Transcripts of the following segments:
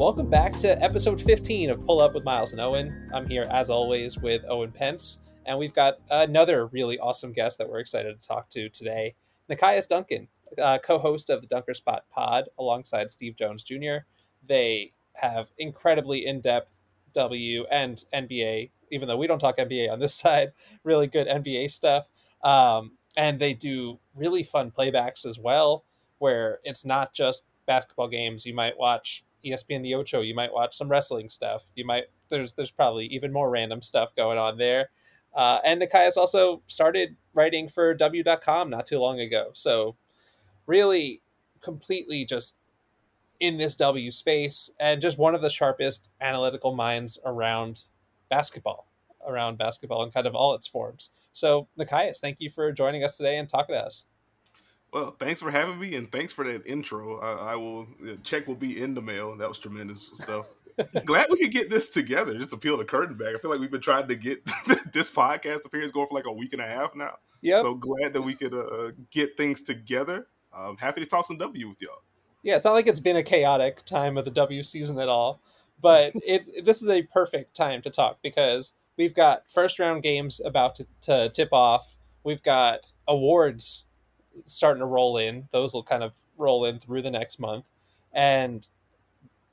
Welcome back to episode 15 of Pull Up with Myles and Owen. I'm here, as always, with Owen Pence, and we've got another really awesome guest that we're excited to talk to today Nekias Duncan, uh, co host of the Dunker Spot Pod alongside Steve Jones Jr. They have incredibly in depth W and NBA, even though we don't talk NBA on this side, really good NBA stuff. Um, and they do really fun playbacks as well, where it's not just basketball games. You might watch ESPN the Ocho. You might watch some wrestling stuff. You might there's there's probably even more random stuff going on there. Uh, and Nekias also started writing for W.com not too long ago. So really, completely just in this W space and just one of the sharpest analytical minds around basketball, around basketball in kind of all its forms. So, Nekias, thank you for joining us today and talking to us. Well, thanks for having me, and thanks for that intro. I, I will check will be in the mail. That was tremendous stuff. Glad we could get this together just to peel the curtain back. I feel like we've been trying to get this podcast appearance going for like a week and a half now. Yeah. So glad that we could uh, get things together. I'm happy to talk some W with y'all. Yeah, it's not like it's been a chaotic time of the W season at all, but it this is a perfect time to talk because we've got first round games about to, to tip off. We've got awards starting to roll in. Those will kind of roll in through the next month. And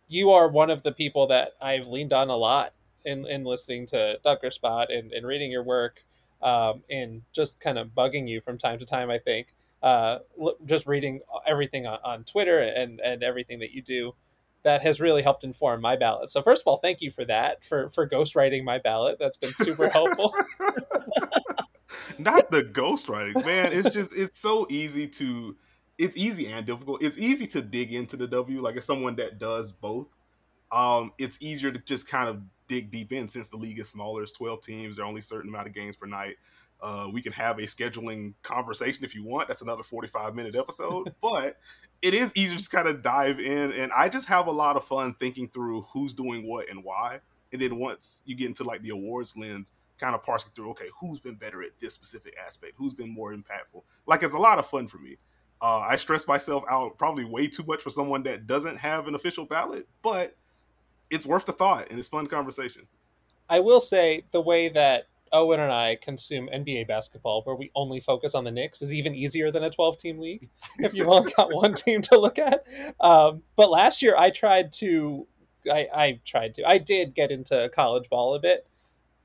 you are one of the people that I've leaned on a lot in, in listening to Dunker Spot and, and reading your work um, and just kind of bugging you from time to time, I think. Uh, just reading everything on, on Twitter and, and everything that you do that has really helped inform my ballot. So first of all, thank you for that, for for ghostwriting my ballot. That's been super helpful. Not the ghostwriting, man. It's just it's so easy to it's easy and difficult. It's easy to dig into the W, like as someone that does both. Um, it's easier to just kind of dig deep in since the league is smaller. It's 12 teams, there are only a certain amount of games per night. Uh, we can have a scheduling conversation if you want. That's another 45 minute episode. but it is easier to just kind of dive in. And I just have a lot of fun thinking through who's doing what and why. And then once you get into like the awards lens, kind of parsing through, okay, who's been better at this specific aspect? Who's been more impactful? Like it's a lot of fun for me. Uh, I stress myself out probably way too much for someone that doesn't have an official ballot, but it's worth the thought and it's fun conversation. I will say the way that Owen and I consume NBA basketball, where we only focus on the Knicks, is even easier than a 12 team league if you've only got one team to look at. Um, but last year, I tried to, I, I tried to, I did get into college ball a bit.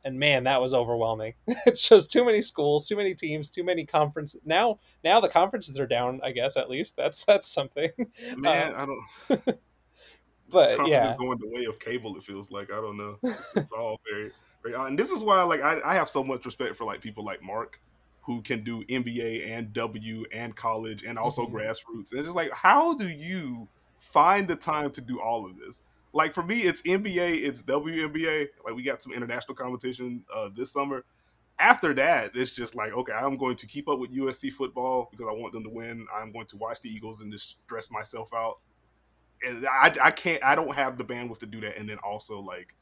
And man, that was overwhelming. it's just too many schools, too many teams, too many conferences. Now, now the conferences are down. I guess at least that's that's something. Man, um, I don't. but yeah, going the way of cable. It feels like I don't know. It's all very and this is why, like, I, I have so much respect for like people like Mark, who can do NBA and W and college and also mm-hmm. grassroots. And it's just like, how do you find the time to do all of this? Like for me, it's NBA, it's WNBA. Like we got some international competition uh, this summer. After that, it's just like, okay, I'm going to keep up with USC football because I want them to win. I'm going to watch the Eagles and just stress myself out. And I, I can't, I don't have the bandwidth to do that. And then also like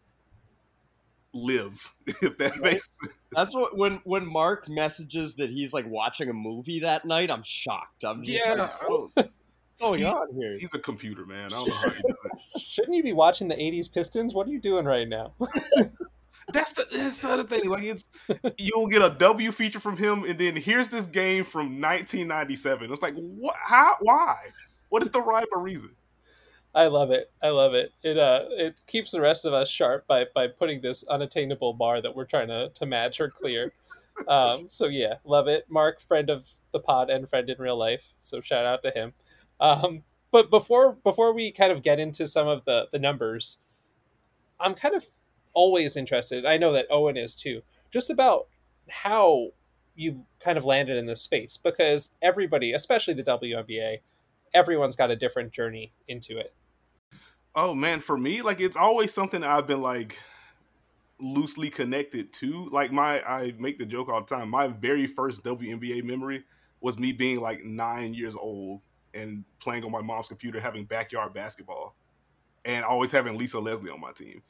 live if that right. makes sense. that's what when when mark messages that he's like watching a movie that night i'm shocked i'm just yeah like, what's going he's, on here he's a computer man i don't know how he does it shouldn't you be watching the 80s pistons what are you doing right now that's the that's the other thing like it's you'll get a w feature from him and then here's this game from 1997 it's like what how why what is the rhyme or reason I love it. I love it. It uh it keeps the rest of us sharp by by putting this unattainable bar that we're trying to to match or clear. um so yeah, love it. Mark, friend of the pod and friend in real life. So shout out to him. Um but before before we kind of get into some of the the numbers, I'm kind of always interested. I know that Owen is too. Just about how you kind of landed in this space because everybody, especially the WNBA, everyone's got a different journey into it. Oh man, for me, like it's always something I've been like loosely connected to. Like my I make the joke all the time. My very first WNBA memory was me being like nine years old and playing on my mom's computer, having backyard basketball, and always having Lisa Leslie on my team.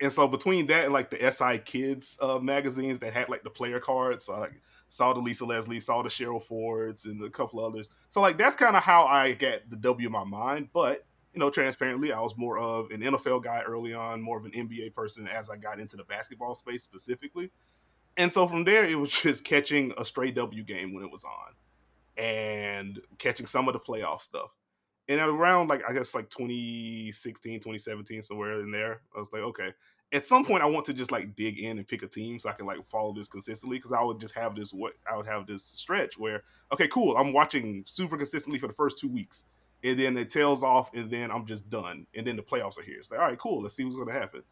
And so between that and like the SI Kids uh, magazines that had like the player cards, so I like, saw the Lisa Leslie, saw the Cheryl Fords, and a couple others. So like that's kind of how I got the W in my mind. But you know, transparently, I was more of an NFL guy early on, more of an NBA person as I got into the basketball space specifically. And so from there, it was just catching a stray W game when it was on and catching some of the playoff stuff. And around like, I guess like 2016, 2017, somewhere in there, I was like, okay, at some point I want to just like dig in and pick a team so I can like follow this consistently because I would just have this what I would have this stretch where okay cool I'm watching super consistently for the first two weeks and then it tails off and then I'm just done and then the playoffs are here. It's like all right cool let's see what's to happen.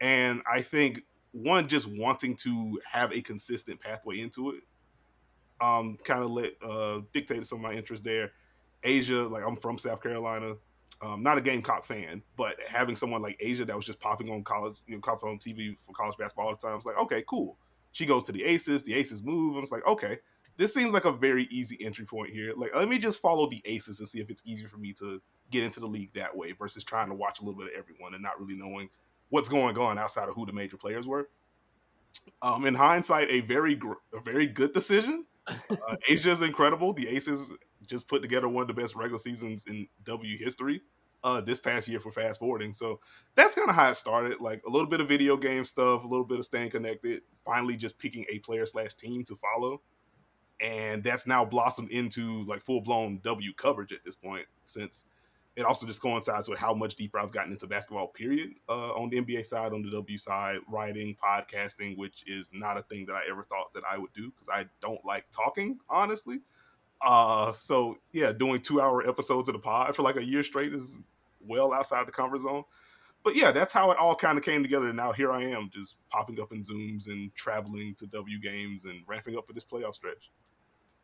And I think one just wanting to have a consistent pathway into it um kind of let uh dictate some of my interest there A'ja like I'm from South Carolina um, not a Gamecock fan, but having someone like A'ja that was just popping on college, you know, popping on TV for college basketball all the time, it's like, okay, cool. She goes to the Aces, the Aces move. I was like, okay, this seems like a very easy entry point here. Like, let me just follow the Aces and see if it's easier for me to get into the league that way versus trying to watch a little bit of everyone and not really knowing what's going on outside of who the major players were. Um, in hindsight, a very gr- a very good decision. Uh, is incredible. The Aces just put together one of the best regular seasons in W history uh, this past year for fast forwarding. So that's kind of how it started. Like a little bit of video game stuff, a little bit of staying connected. Finally, just picking a player slash team to follow, and that's now blossomed into like full blown W coverage at this point. Since it also just coincides with how much deeper I've gotten into basketball. Period. Uh, on the NBA side, on the W side, writing, podcasting, which is not a thing that I ever thought that I would do because I don't like talking, honestly. Uh, so yeah, doing two hour episodes of the pod for like a year straight is well outside the comfort zone. But yeah, that's how it all kind of came together. And now here I am, just popping up in Zooms and traveling to W games and ramping up for this playoff stretch.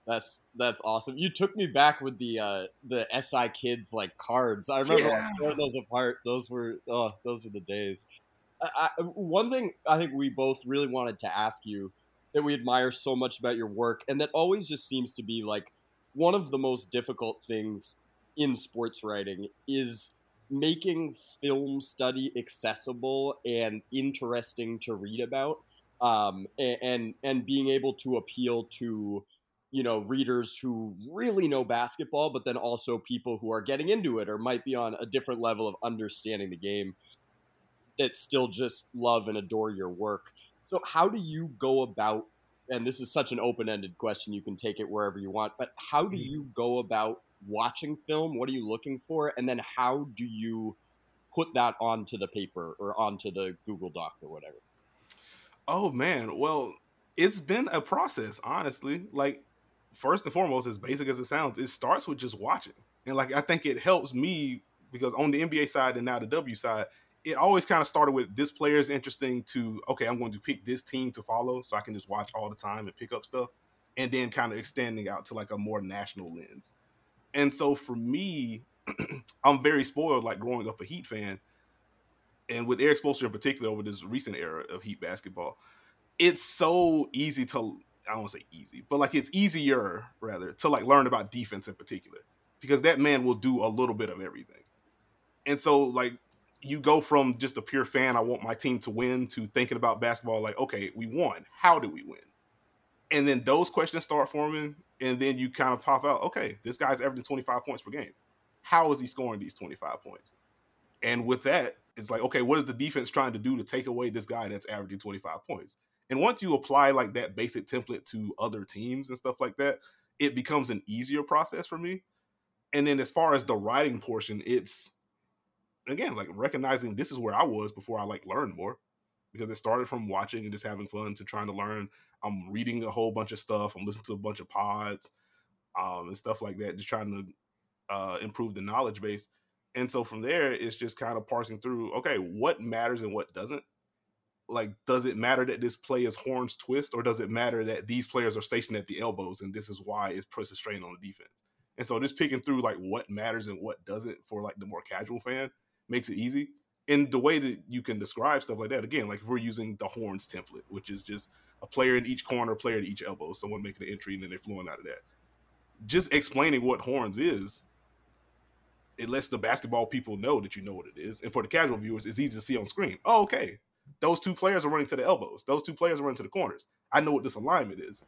That's that's awesome. You took me back with the uh the SI kids like cards. I remember yeah. throwing those apart. Those were oh, those are the days. I, I, one thing I think we both really wanted to ask you that we admire so much about your work, and that always just seems to be like one of the most difficult things in sports writing is making film study accessible and interesting to read about um, and, and and being able to appeal to you know readers who really know basketball but then also people who are getting into it or might be on a different level of understanding the game that still just love and adore your work. So how do you go about and this is such an open-ended question you can take it wherever you want but how do mm-hmm. you go about watching film? What are you looking for? And then how do you put that onto the paper or onto the google doc or whatever? Oh man. Well it's been a process honestly. Like first and foremost as basic as it sounds it starts with just watching. And like i think it helps me because on the nba side and now the w side it always kind of started with this player is interesting to okay i'm going to pick this team to follow so i can just watch all the time and pick up stuff and then kind of extending out to like a more national lens. And so for me i'm very spoiled like growing up a heat fan and with Erik Spoelstra in particular over this recent era of heat basketball it's so easy to i don't say easy but like it's easier rather to like learn about defense in particular because that man will do a little bit of everything and so like you go from just a pure fan, I want my team to win, to thinking about basketball like, okay, we won. How do we win? And then those questions start forming, and then you kind of pop out, okay, this guy's averaging 25 points per game. How is he scoring these 25 points? And with that, it's like, okay, what is the defense trying to do to take away this guy that's averaging 25 points? And once you apply like that basic template to other teams and stuff like that, it becomes an easier process for me. And then as far as the writing portion, it's again, like recognizing this is where I was before I like learned more because it started from watching and just having fun to trying to learn. I'm reading a whole bunch of stuff. I'm listening to a bunch of pods um, and stuff like that, just trying to uh, improve the knowledge base. And so from there, it's just kind of parsing through. Okay, what matters and what doesn't. Like, does it matter that this play is horns twist, or does it matter that these players are stationed at the elbows and this is why it's puts a strain on the defense? And so just picking through like what matters and what doesn't for like the more casual fan makes it easy. And the way that you can describe stuff like that, again, like if we're using the horns template, which is just a player in each corner, player at each elbow, someone making an entry, and then they're flowing out of that. Just explaining what horns is, it lets the basketball people know that you know what it is. And for the casual viewers, it's easy to see on screen. Oh, okay. Those two players are running to the elbows. Those two players are running to the corners. I know what this alignment is.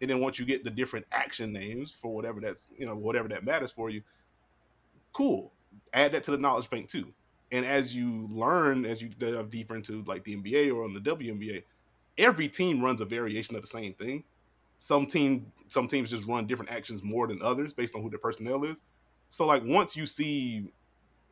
And then once you get the different action names for whatever that's, you know, whatever that matters for you, cool add that to the knowledge bank too. And as you learn, as you delve deeper into like the NBA or on the WNBA, every team runs a variation of the same thing. Some team, some teams just run different actions more than others based on who their personnel is. So like once you see,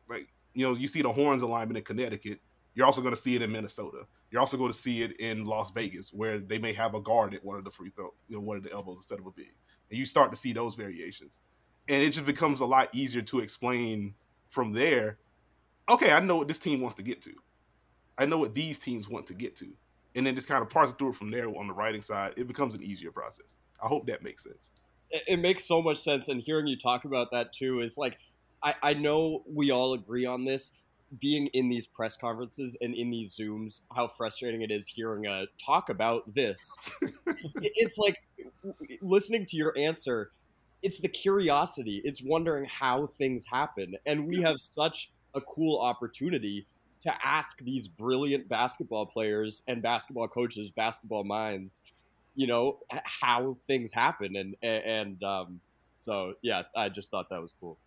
like you know, you see the horns alignment in Connecticut, you're also going to see it in Minnesota. You're also going to see it in Las Vegas, where they may have a guard at one of the free throw, you know, one of the elbows instead of a big, and you start to see those variations, and it just becomes a lot easier to explain from there. Okay, I know what this team wants to get to. I know what these teams want to get to, and then just kind of parse through it from there on the writing side. It becomes an easier process. I hope that makes sense. It, it makes so much sense, and hearing you talk about that too is like, I, I know we all agree on this being in these press conferences and in these zooms how frustrating it is hearing a talk about this. It's like listening to your answer it's the curiosity. It's wondering how things happen. And we have such a cool opportunity to ask these brilliant basketball players and basketball coaches basketball minds you know how things happen. And and um so yeah i just thought that was cool.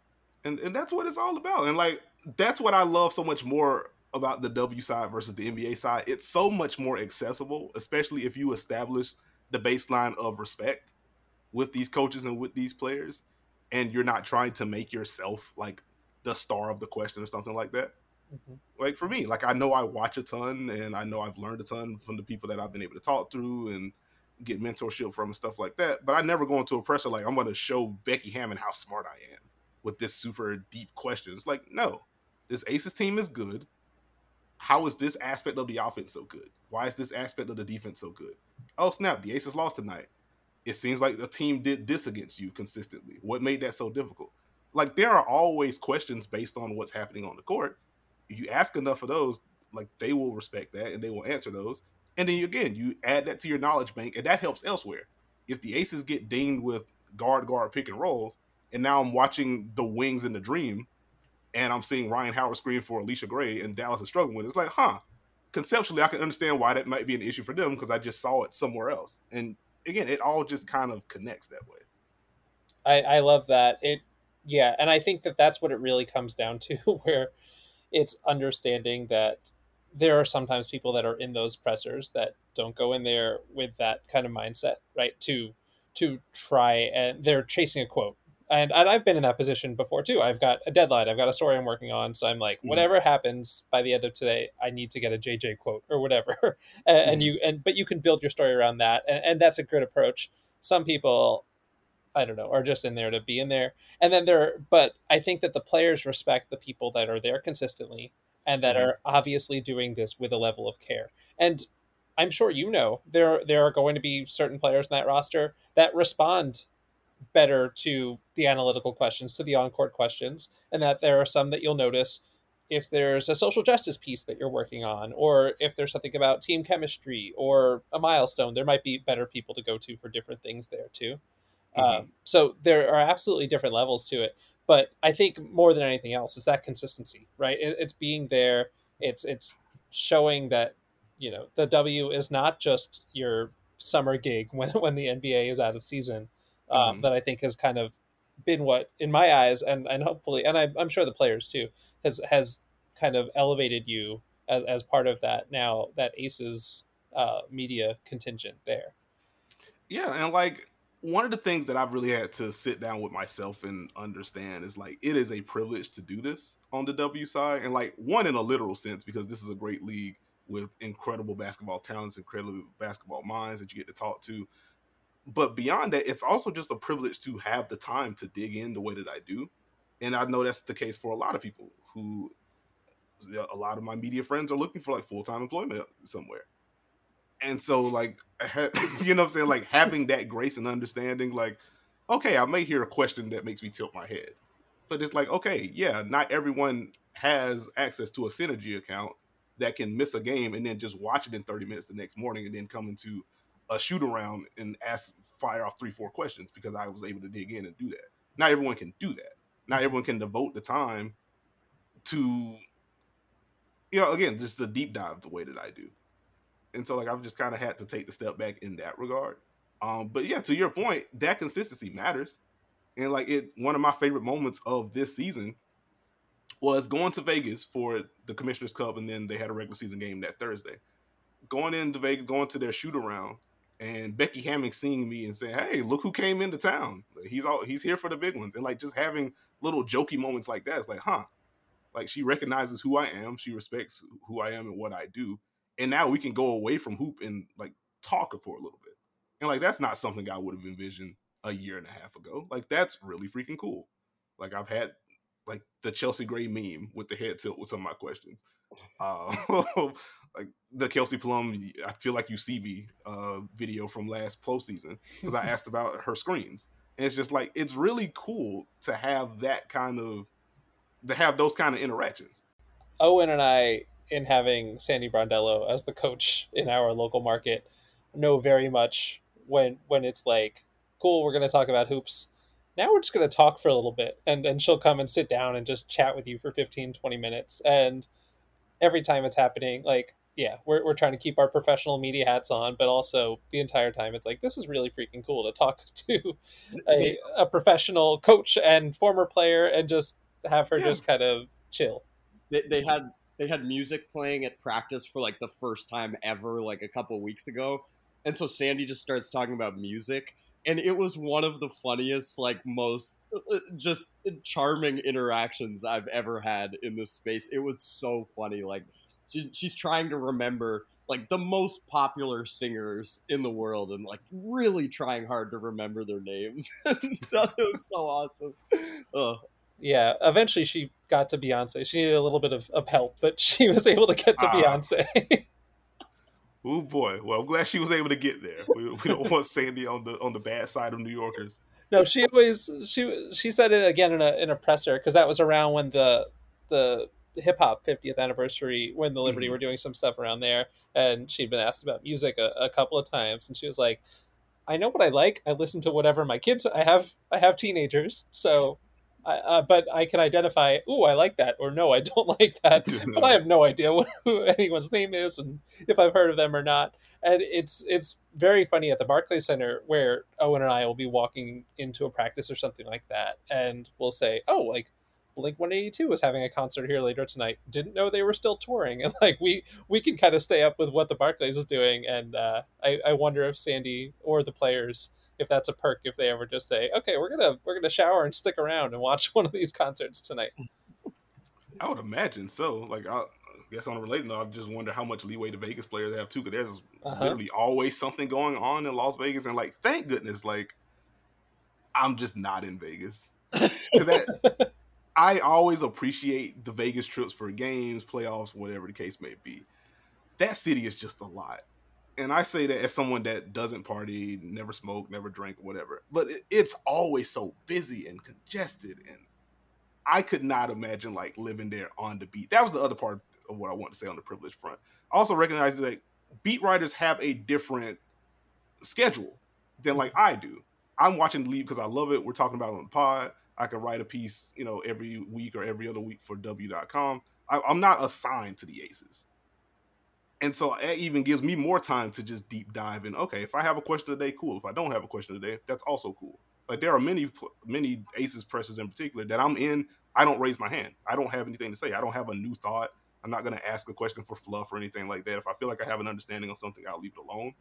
And and that's what it's all about. And like that's what I love so much more about the W side versus the NBA side. It's so much more accessible, especially if you establish the baseline of respect with these coaches and with these players, and you're not trying to make yourself like the star of the question or something like that. Mm-hmm. Like for me, like I know I watch a ton and I know I've learned a ton from the people that I've been able to talk through and get mentorship from and stuff like that. But I never go into a pressure like I'm going to show Becky Hammon how smart I am with this super deep question. It's like, no, this Aces team is good. How is this aspect of the offense so good? Why is this aspect of the defense so good? Oh, snap, the Aces lost tonight. It seems like the team did this against you consistently. What made that so difficult? Like, there are always questions based on what's happening on the court. If you ask enough of those, like, they will respect that and they will answer those. And then again, you add that to your knowledge bank, and that helps elsewhere. If the Aces get dinged with guard guard pick and rolls, and now I'm watching the wings in the dream and I'm seeing Rhyne Howard screen for Allisha Gray and Dallas is struggling. It's like, huh, conceptually, I can understand why that might be an issue for them because I just saw it somewhere else. And again, it all just kind of connects that way. I, I love that. It, yeah. And I think that that's what it really comes down to, where it's understanding that there are sometimes people that are in those pressers that don't go in there with that kind of mindset, right? To, to try and they're chasing a quote and, and I've been in that position before too. I've got a deadline, I've got a story I'm working on, so I'm like, mm-hmm. whatever happens by the end of today, I need to get a JJ quote or whatever, and, mm-hmm. and, you and but you can build your story around that, and, and that's a good approach. Some people, I don't know, are just in there to be in there, and then there. But I think that the players respect the people that are there consistently and that mm-hmm. are obviously doing this with a level of care. And I'm sure you know there there are going to be certain players in that roster that respond better to the analytical questions, to the on court questions, and that there are some that you'll notice if there's a social justice piece that you're working on, or if there's something about team chemistry or a milestone, there might be better people to go to for different things there too. Mm-hmm. Um, so there are absolutely different levels to it, but I think more than anything else is that consistency, right? It, it's being there. It's it's showing that you know the W is not just your summer gig when when the NBA is out of season um, mm-hmm. that I think has kind of been what, in my eyes, and and hopefully, and I, I'm sure the players too, has has kind of elevated you as, as part of that now that Aces uh, media contingent there. Yeah, and like one of the things that I've really had to sit down with myself and understand is like it is a privilege to do this on the W side, and like one in a literal sense because this is a great league with incredible basketball talents, incredible basketball minds that you get to talk to but beyond that, it's also just a privilege to have the time to dig in the way that I do. And I know that's the case for a lot of people who a lot of my media friends are looking for like full-time employment somewhere. And so like you know what I'm saying like having that grace and understanding like okay, I may hear a question that makes me tilt my head. But it's like okay, yeah, not everyone has access to a synergy account that can miss a game and then just watch it in 30 minutes the next morning and then come into a shoot around and ask fire off three four questions because I was able to dig in and do that. Not everyone can do that. Not everyone can devote the time to you know again just the deep dive the way that I do. And so like I've just kind of had to take the step back in that regard. Um, but yeah, to your point, that consistency matters. And like it, one of my favorite moments of this season was going to Vegas for the Commissioner's Cup, and then they had a regular season game that Thursday. Going into Vegas, going to their shoot around, and Becky Hammon seeing me and saying, "Hey, look who came into town. He's all he's here for the big ones." And like just having little jokey moments like that. It's like, huh? Like she recognizes who I am. She respects who I am and what I do. And now we can go away from hoop and like talk for a little bit. And like that's not something I would have envisioned a year and a half ago. Like that's really freaking cool. Like I've had like the Chelsea Gray meme with the head tilt with some of my questions. Uh, like the Kelsey Plum, I feel like you see me uh, video from last pro season because I asked about her screens. And it's just like it's really cool to have that kind of to have those kind of interactions. Owen and I, in having Sandy Brondello as the coach in our local market, know very much when when it's like, cool, we're gonna talk about hoops. Now we're just gonna talk for a little bit and, and she'll come and sit down and just chat with you for 15, 20 minutes. And every time it's happening, like yeah, we're, we're trying to keep our professional media hats on, but also the entire time it's like this is really freaking cool to talk to a, a professional coach and former player and just have her yeah. just kind of chill. They, they had they had music playing at practice for like the first time ever, like a couple weeks ago, and so Sandy just starts talking about music, and it was one of the funniest, like most uh, just charming interactions I've ever had in this space. It was so funny, like she, she's trying to remember like the most popular singers in the world and like really trying hard to remember their names. so it was so awesome. Ugh. Yeah, eventually she got to Beyonce. She needed a little bit of, of help, but she was able to get to uh, Beyonce. oh boy! Well, I'm glad she was able to get there. We, we don't want Sandy on the on the bad side of New Yorkers. No, she always she she said it again in a in a presser because that was around when the the hip hop 50th anniversary when the Liberty mm-hmm. were doing some stuff around there, and she'd been asked about music a, a couple of times, and she was like, "I know what I like. I listen to whatever my kids. I have I have teenagers, so." I, uh, but I can identify. Oh, I like that, or no, I don't like that. but I have no idea what, who anyone's name is and if I've heard of them or not. And it's it's very funny at the Barclays Center where Owen and I will be walking into a practice or something like that, and we'll say, "Oh, like Blink 182 was having a concert here later tonight. Didn't know they were still touring, and like we we can kind of stay up with what the Barclays is doing. And uh, I I wonder if Sandy or the players if that's a perk if they ever just say, okay, we're gonna we're gonna shower and stick around and watch one of these concerts tonight. I would imagine so. Like I guess on a related note, I just wonder how much leeway the Vegas players have too, because there's uh-huh. literally always something going on in Las Vegas, and like thank goodness, like I'm just not in Vegas. that I always appreciate the Vegas trips for games, playoffs, whatever the case may be. That city is just a lot. And I say that as someone that doesn't party, never smoke, never drink, whatever. But it, it's always so busy and congested. And I could not imagine like living there on the beat. That was the other part of what I want to say on the privilege front. I also recognize that beat writers have a different schedule than like I do. I'm watching the league because I love it. We're talking about it on the pod. I could write a piece, you know, every week or every other week for W.com. I, I'm not assigned to the Aces. And so it even gives me more time to just deep dive in. Okay, if I have a question today, cool. If I don't have a question today, that's also cool. Like there are many many Aces pressers in particular that I'm in. I don't raise my hand. I don't have anything to say. I don't have a new thought. I'm not going to ask a question for fluff or anything like that. If I feel like I have an understanding of something, I'll leave it alone.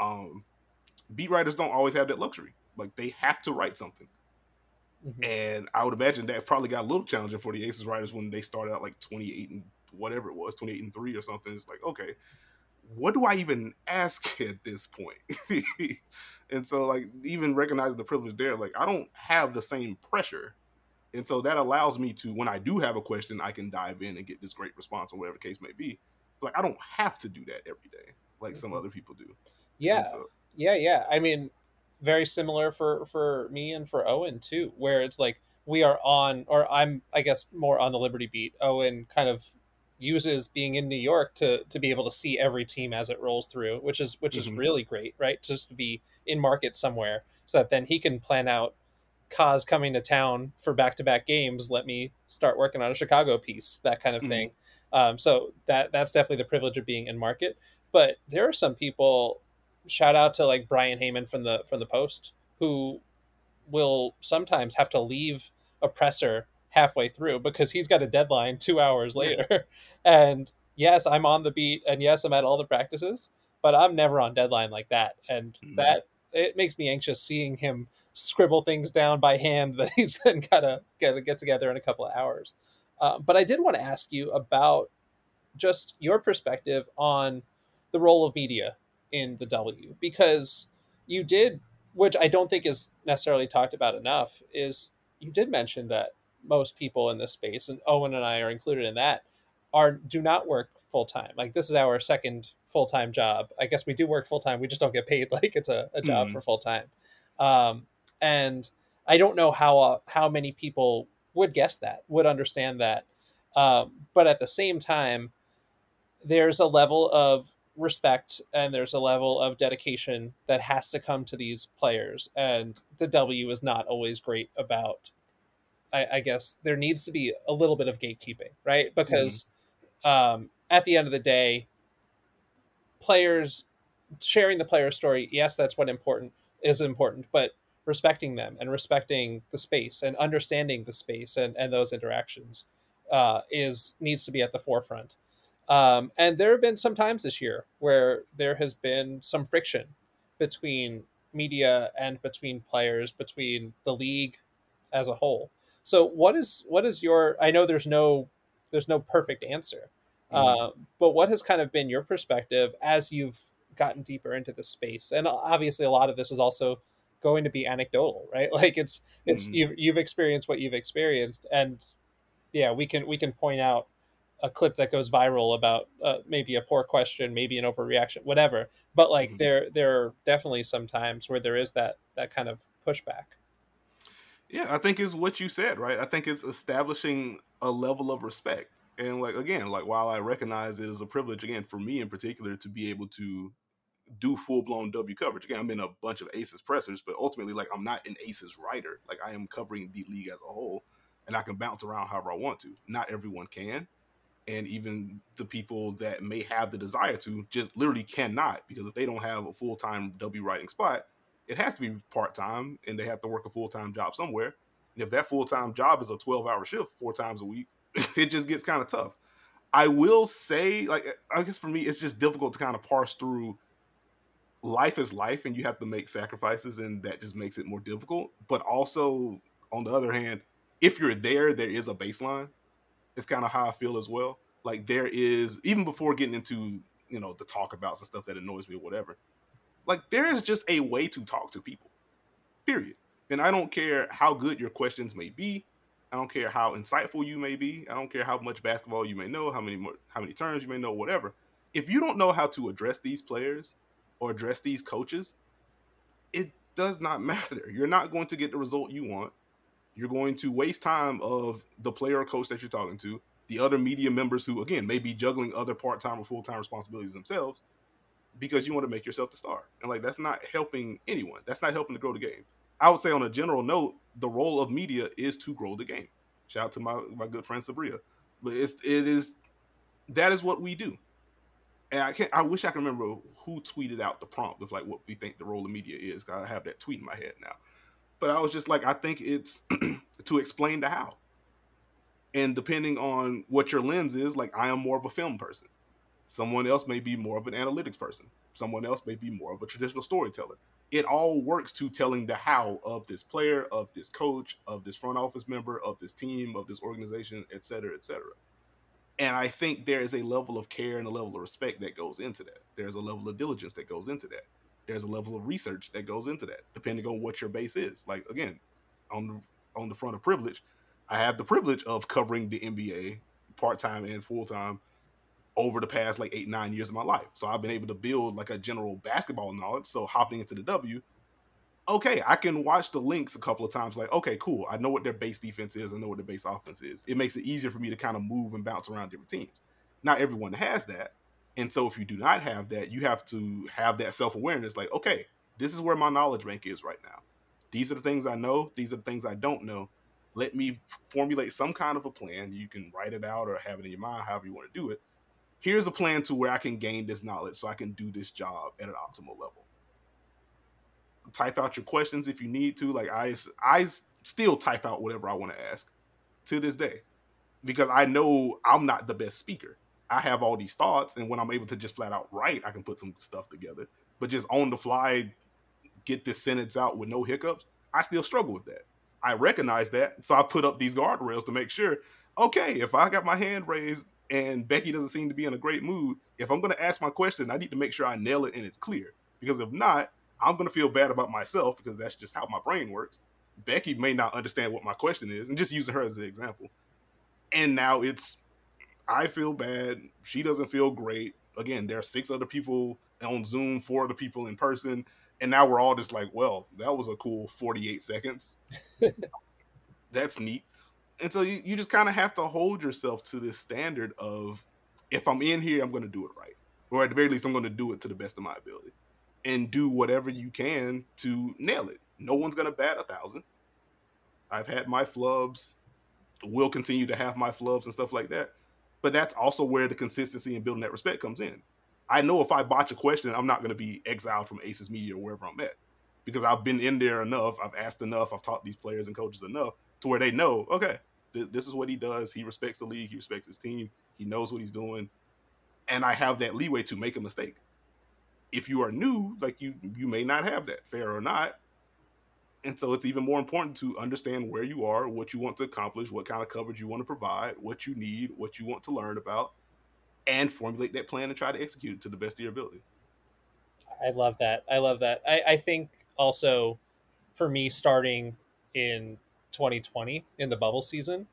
Um, beat writers don't always have that luxury. Like they have to write something. Mm-hmm. And I would imagine that probably got a little challenging for the Aces writers when they started out like 28 and whatever it was, 28 and 3 or something. It's like, okay, what do I even ask at this point? and so, like, even recognizing the privilege there, like, I don't have the same pressure. And so that allows me to, when I do have a question, I can dive in and get this great response or whatever the case may be. Like, I don't have to do that every day like some mm-hmm. other people do. Yeah. So, yeah. Yeah. I mean, very similar for for me and for Owen too, where it's like we are on, or I'm I guess more on the Liberty beat. Owen kind of uses being in New York to to be able to see every team as it rolls through, which is which mm-hmm. is really great, right? Just to be in market somewhere, so that then he can plan out. Cause coming to town for back to back games, let me start working on a Chicago piece, that kind of mm-hmm. thing. Um, so that that's definitely the privilege of being in market. But there are some people shout out to like Brian Heyman from the from the Post, who will sometimes have to leave a presser halfway through because he's got a deadline two hours later. and yes, I'm on the beat, and yes, I'm at all the practices, but I'm never on deadline like that. And mm-hmm. that it makes me anxious seeing him scribble things down by hand that he's then gotta gotta get together in a couple of hours. Uh, but I did want to ask you about just your perspective on the role of media in the W because you did, which I don't think is necessarily talked about enough, is you did mention that most people in this space, and Owen and I are included in that, are do not work full time. Like this is our second full time job. I guess we do work full time. We just don't get paid like it's a, a job mm. for full time. Um, and I don't know how uh, how many people would guess that, would understand that. Um, but at the same time, there's a level of respect and there's a level of dedication that has to come to these players, and the W is not always great about. I, I guess there needs to be a little bit of gatekeeping, right? Because mm-hmm. um, at the end of the day, players sharing the player story, yes, that's what important is important, but respecting them and respecting the space and understanding the space and, and those interactions uh, is needs to be at the forefront. Um, and there have been some times this year where there has been some friction between media and between players, between the league as a whole. So what is what is your I know there's no there's no perfect answer. Mm-hmm. Uh, but what has kind of been your perspective as you've gotten deeper into the space? And obviously a lot of this is also going to be anecdotal, right? Like it's it's mm-hmm. you've you've experienced what you've experienced and yeah, we can we can point out a clip that goes viral about uh, maybe a poor question, maybe an overreaction, whatever. But like mm-hmm. there there are definitely some times where there is that that kind of pushback. Yeah, I think is what you said, right? I think it's establishing a level of respect. And like again, like while I recognize it is a privilege again for me in particular to be able to do full blown W coverage. Again, I'm in a bunch of Aces pressers, but ultimately like I'm not an Aces writer. Like I am covering the league as a whole and I can bounce around however I want to. Not everyone can and even the people that may have the desire to just literally cannot because if they don't have a full-time w writing spot it has to be part-time and they have to work a full-time job somewhere. And if that full-time job is a 12-hour shift four times a week it just gets kind of tough. I will say like i guess for me it's just difficult to kind of parse through life is life and you have to make sacrifices and that just makes it more difficult. But also on the other hand if you're there there is a baseline is kind of how I feel as well. Like there is even before getting into you know the talk about and stuff that annoys me or whatever. Like there is just a way to talk to people. Period. And I don't care how good your questions may be. I don't care how insightful you may be. I don't care how much basketball you may know, how many more, how many terms you may know, whatever. If you don't know how to address these players or address these coaches, it does not matter. You're not going to get the result you want. You're going to waste time of the player or coach that you're talking to, the other media members who, again, may be juggling other part time or full time responsibilities themselves because you want to make yourself the star. And like, that's not helping anyone. That's not helping to grow the game. I would say, on a general note, the role of media is to grow the game. Shout out to my, my good friend Sabria. But it's, it is, that is what we do. And I can't, I wish I can remember who tweeted out the prompt of like what we think the role of media is. I have that tweet in my head now. But I was just like, I think it's to explain the how. And depending on what your lens is, like I am more of a film person. Someone else may be more of an analytics person. Someone else may be more of a traditional storyteller. It all works to telling the how of this player, of this coach, of this front office member, of this team, of this organization, et cetera, et cetera. And I think there is a level of care and a level of respect that goes into that. There's a level of diligence that goes into that there's a level of research that goes into that, depending on what your base is. Like again, on the on the front of privilege, I have the privilege of covering the NBA part time and full time over the past like eight nine years of my life. So I've been able to build like a general basketball knowledge. So hopping into the W, okay, I can watch the Lynx a couple of times. Like, okay, cool. I know what their base defense is. I know what their base offense is. It makes it easier for me to kind of move and bounce around different teams. Not everyone has that, and so if you do not have that, you have to have that self awareness like, okay, this is where my knowledge bank is right now. These are the things I know. These are the things I don't know. Let me formulate some kind of a plan. You can write it out or have it in your mind, however you want to do it. Here's a plan to where I can gain this knowledge so I can do this job at an optimal level. Type out your questions if you need to. Like I, I still type out whatever I want to ask to this day because I know I'm not the best speaker. I have all these thoughts, and when I'm able to just flat out write, I can put some stuff together. But just on the fly, get this sentence out with no hiccups, I still struggle with that. I recognize that, so I put up these guardrails to make sure. Okay, if I got my hand raised and Becky doesn't seem to be in a great mood, if I'm going to ask my question, I need to make sure I nail it and it's clear. Because if not, I'm going to feel bad about myself because that's just how my brain works. Becky may not understand what my question is, and just using her as an example. And now it's, I feel bad. She doesn't feel great. Again, there are six other people on Zoom, four other people in person. And now we're all just like, well, that was a cool 48 seconds. That's neat. And so you, you just kind of have to hold yourself to this standard of if I'm in here, I'm going to do it right. Or at the very least, I'm going to do it to the best of my ability and do whatever you can to nail it. No one's going to bat a thousand. I've had my flubs, will continue to have my flubs and stuff like that. But that's also where the consistency and building that respect comes in. I know if I botch a question, I'm not going to be exiled from Aces Media or wherever I'm at because I've been in there enough, I've asked enough, I've taught these players and coaches enough to where they know, okay, th- this is what he does. He respects the league, he respects his team, he knows what he's doing, and I have that leeway to make a mistake. If you are new, like you, you may not have that, fair or not. And so it's even more important to understand where you are, what you want to accomplish, what kind of coverage you want to provide, what you need, what you want to learn about, and formulate that plan and try to execute it to the best of your ability. I love that. I love that. I, I think also for me starting in 2020 in the bubble season,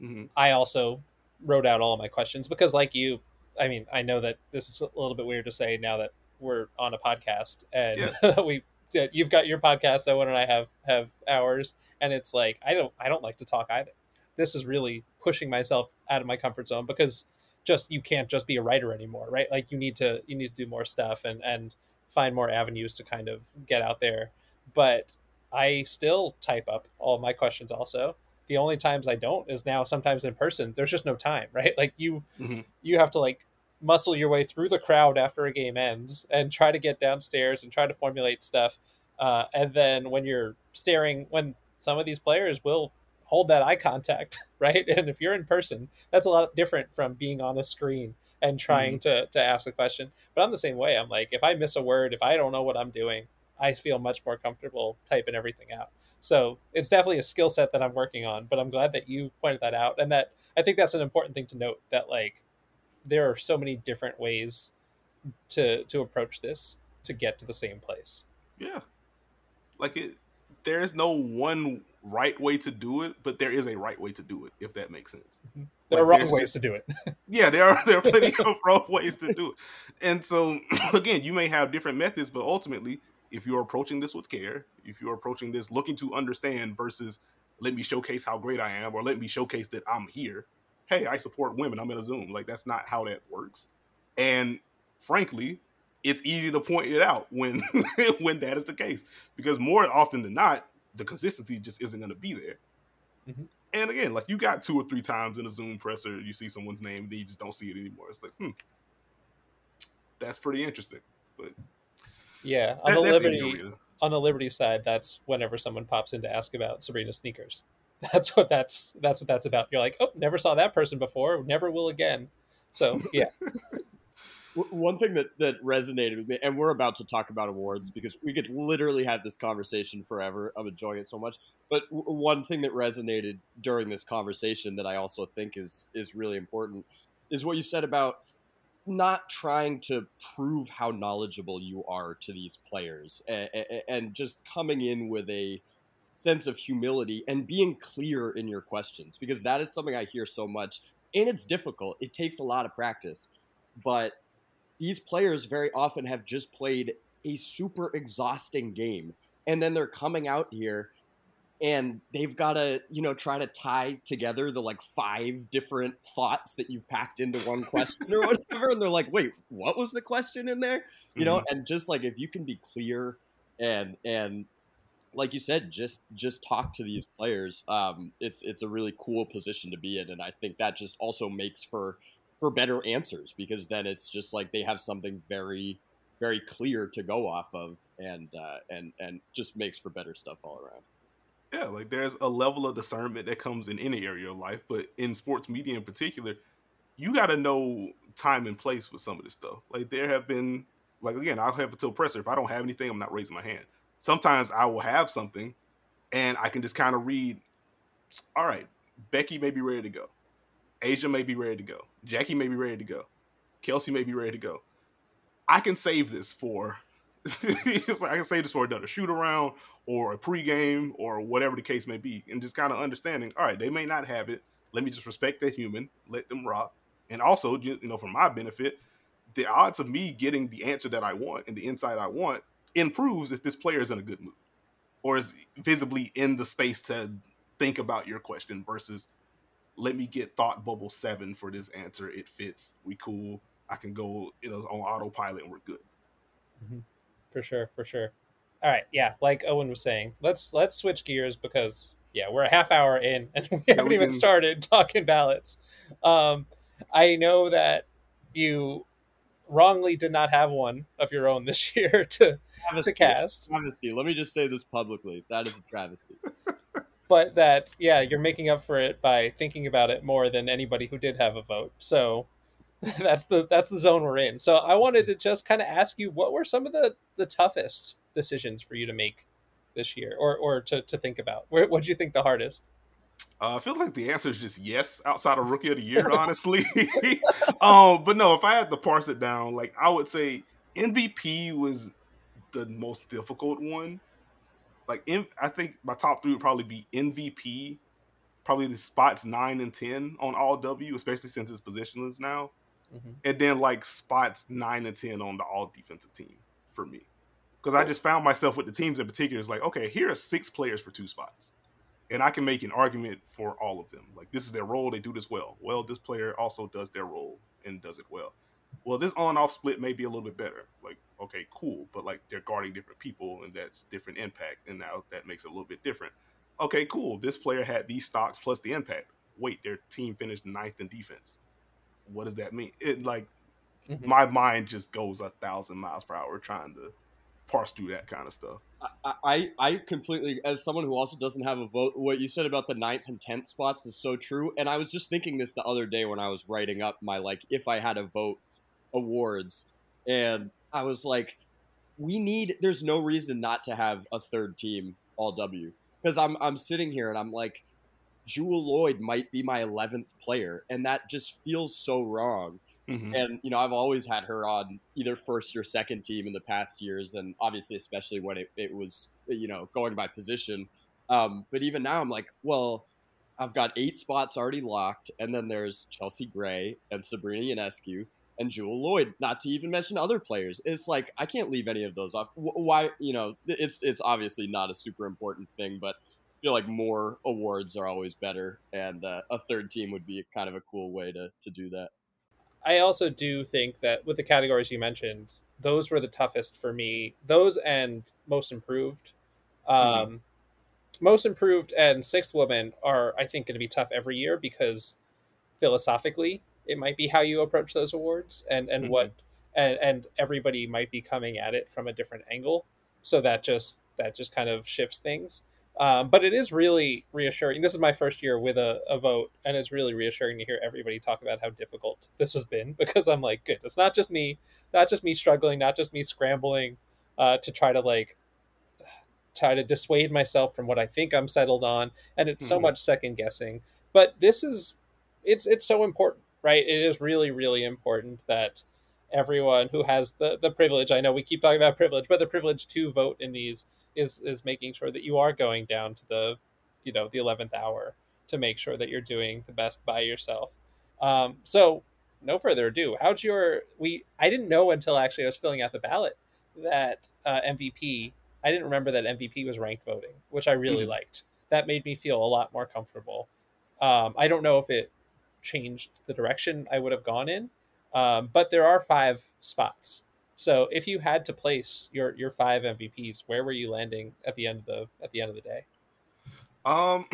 mm-hmm. I also wrote out all my questions because, like you, I mean, I know that this is a little bit weird to say now that we're on a podcast and yeah. we you've got your podcast Owen and I have have ours and it's like I don't I don't like to talk either. This is really pushing myself out of my comfort zone because just you can't just be a writer anymore, right? Like you need to you need to do more stuff and and find more avenues to kind of get out there. But I still type up all my questions also. The only times I don't is now sometimes in person. There's just no time, right? Like you mm-hmm. you have to like muscle your way through the crowd after a game ends and try to get downstairs and try to formulate stuff. Uh, and then when you're staring, when some of these players will hold that eye contact, right? And if you're in person, that's a lot different from being on a screen and trying mm-hmm. to to ask a question. But I'm the same way. I'm like, if I miss a word, if I don't know what I'm doing, I feel much more comfortable typing everything out. So it's definitely a skill set that I'm working on. But I'm glad that you pointed that out, and that I think that's an important thing to note. That like there are so many different ways to to approach this to get to the same place. Yeah, like it. There is no one right way to do it, but there is a right way to do it, if that makes sense. Mm-hmm. There like, are wrong ways to do it. yeah, there are there are plenty of wrong ways to do it. And so again, you may have different methods, but ultimately, if you're approaching this with care, if you're approaching this looking to understand versus let me showcase how great I am or let me showcase that I'm here. Hey, I support women. I'm in a Zoom. Like that's not how that works. And frankly, it's easy to point it out when when that is the case because more often than not, the consistency just isn't going to be there. Mm-hmm. And again, like you got two or three times in a Zoom presser, you see someone's name, and you just don't see it anymore. It's like, hmm, that's pretty interesting. But yeah, on that, the Liberty on the Liberty side, that's whenever someone pops in to ask about Sabrina sneakers. That's what that's that's what that's about. You're like, oh, never saw that person before, never will again. So yeah. one thing that that resonated with me, and we're about to talk about awards because we could literally have this conversation forever. I'm enjoying it so much. But one thing that resonated during this conversation that I also think is is really important is what you said about not trying to prove how knowledgeable you are to these players and, and just coming in with a sense of humility and being clear in your questions because that is something I hear so much and it's difficult. It takes a lot of practice. But these players very often have just played a super exhausting game and then they're coming out here and they've got to you know try to tie together the like five different thoughts that you've packed into one question or whatever and they're like wait what was the question in there you know mm-hmm. and just like if you can be clear and and like you said just just talk to these players um it's it's a really cool position to be in and i think that just also makes for for better answers because then it's just like they have something very very clear to go off of and uh, and and just makes for better stuff all around. Yeah, like there's a level of discernment that comes in any area of life, but in sports media in particular, you got to know time and place for some of this stuff. Like there have been, like again, I'll have a till presser. If I don't have anything, I'm not raising my hand. Sometimes I will have something, and I can just kind of read. All right, Becky may be ready to go. A'ja may be ready to go. Jackie may be ready to go. Kelsey may be ready to go. I can save this for like I can save this for another shoot around or a pregame or whatever the case may be, and just kind of understanding. All right, they may not have it. Let me just respect that human, let them rock, and also, you know, for my benefit, the odds of me getting the answer that I want and the insight I want improves if this player is in a good mood or is visibly in the space to think about your question versus let me get thought bubble seven for this answer. It fits. We cool. I can go, you know, on autopilot and we're good. Mm-hmm. For sure, for sure. All right, yeah, like Owen was saying, let's let's switch gears because yeah, we're a half hour in and we haven't we even started talking ballots. Um, I know that you wrongly did not have one of your own this year to, to cast. Travesty. Let me just say this publicly. That is a travesty. but that, yeah, you're making up for it by thinking about it more than anybody who did have a vote. So that's the that's the zone we're in. So I wanted to just kind of ask you what were some of the the toughest decisions for you to make this year or or to, to think about? What do you think the hardest? Uh, feels like the answer is just yes outside of rookie of the year, honestly. um, but no, if I had to parse it down, like I would say MVP was the most difficult one. Like in, I think my top three would probably be MVP, probably the spots nine and ten on all W, especially since it's positionless now, mm-hmm. and then like spots nine and ten on the all defensive team for me, because I just found myself with the teams in particular. It's like okay, here are six players for two spots and I can make an argument for all of them. Like this is their role; they do this well. Well, this player also does their role and does it well. Well, this on-off split may be a little bit better. Like, okay, cool, but like they're guarding different people, and that's different impact, and now that makes it a little bit different. Okay, cool. This player had these stocks plus the impact. Wait, their team finished ninth in defense. What does that mean? It like mm-hmm. my mind just goes a thousand miles per hour trying to parse through that kind of stuff. I, I completely, as someone who also doesn't have a vote, what you said about the ninth and tenth spots is so true. And I was just thinking this the other day when I was writing up my like if I had a vote awards, and I was like, we need. There's no reason not to have a third team all W because I'm I'm sitting here and I'm like, Jewell Loyd might be my eleventh player, and that just feels so wrong. Mm-hmm. And you know, I've always had her on either first or second team in the past years, and obviously, especially when it, it was you know going by position. Um, but even now, I'm like, well, I've got eight spots already locked, and then there's Chelsea Gray and Sabrina Ionescu and Jewell Loyd. not to even mention other players. It's like I can't leave any of those off. Why? You know, it's it's obviously not a super important thing, but I feel like more awards are always better, and uh, a third team would be kind of a cool way to to do that. I also do think that with the categories you mentioned, those were the toughest for me. Those and most improved. Um, mm-hmm. Most improved and sixth woman are, I think, going to be tough every year because philosophically, it might be how you approach those awards and and mm-hmm. what and and everybody might be coming at it from a different angle. So that just that just kind of shifts things. Um, but it is really reassuring. This is my first year with a, a, vote, and it's really reassuring to hear everybody talk about how difficult this has been because I'm like, good. It's not just me, not just me struggling, not just me scrambling uh, to try to like try to dissuade myself from what I think I'm settled on, and it's mm-hmm. so much second guessing. But this is, it's it's so important, right? It is really really important that everyone who has the the privilege. I know we keep talking about privilege, but the privilege to vote in these is is making sure that you are going down to the you know the 11th hour to make sure that you're doing the best by yourself. Um, so no further ado how'd your we i didn't know until actually i was filling out the ballot that uh, mvp i didn't remember that mvp was ranked voting which i really mm-hmm. liked. That made me feel a lot more comfortable. Um, i don't know if it changed the direction i would have gone in um, but there are five spots so if you had to place your your five MVPs, where were you landing at the end of the at the end of the day? Um,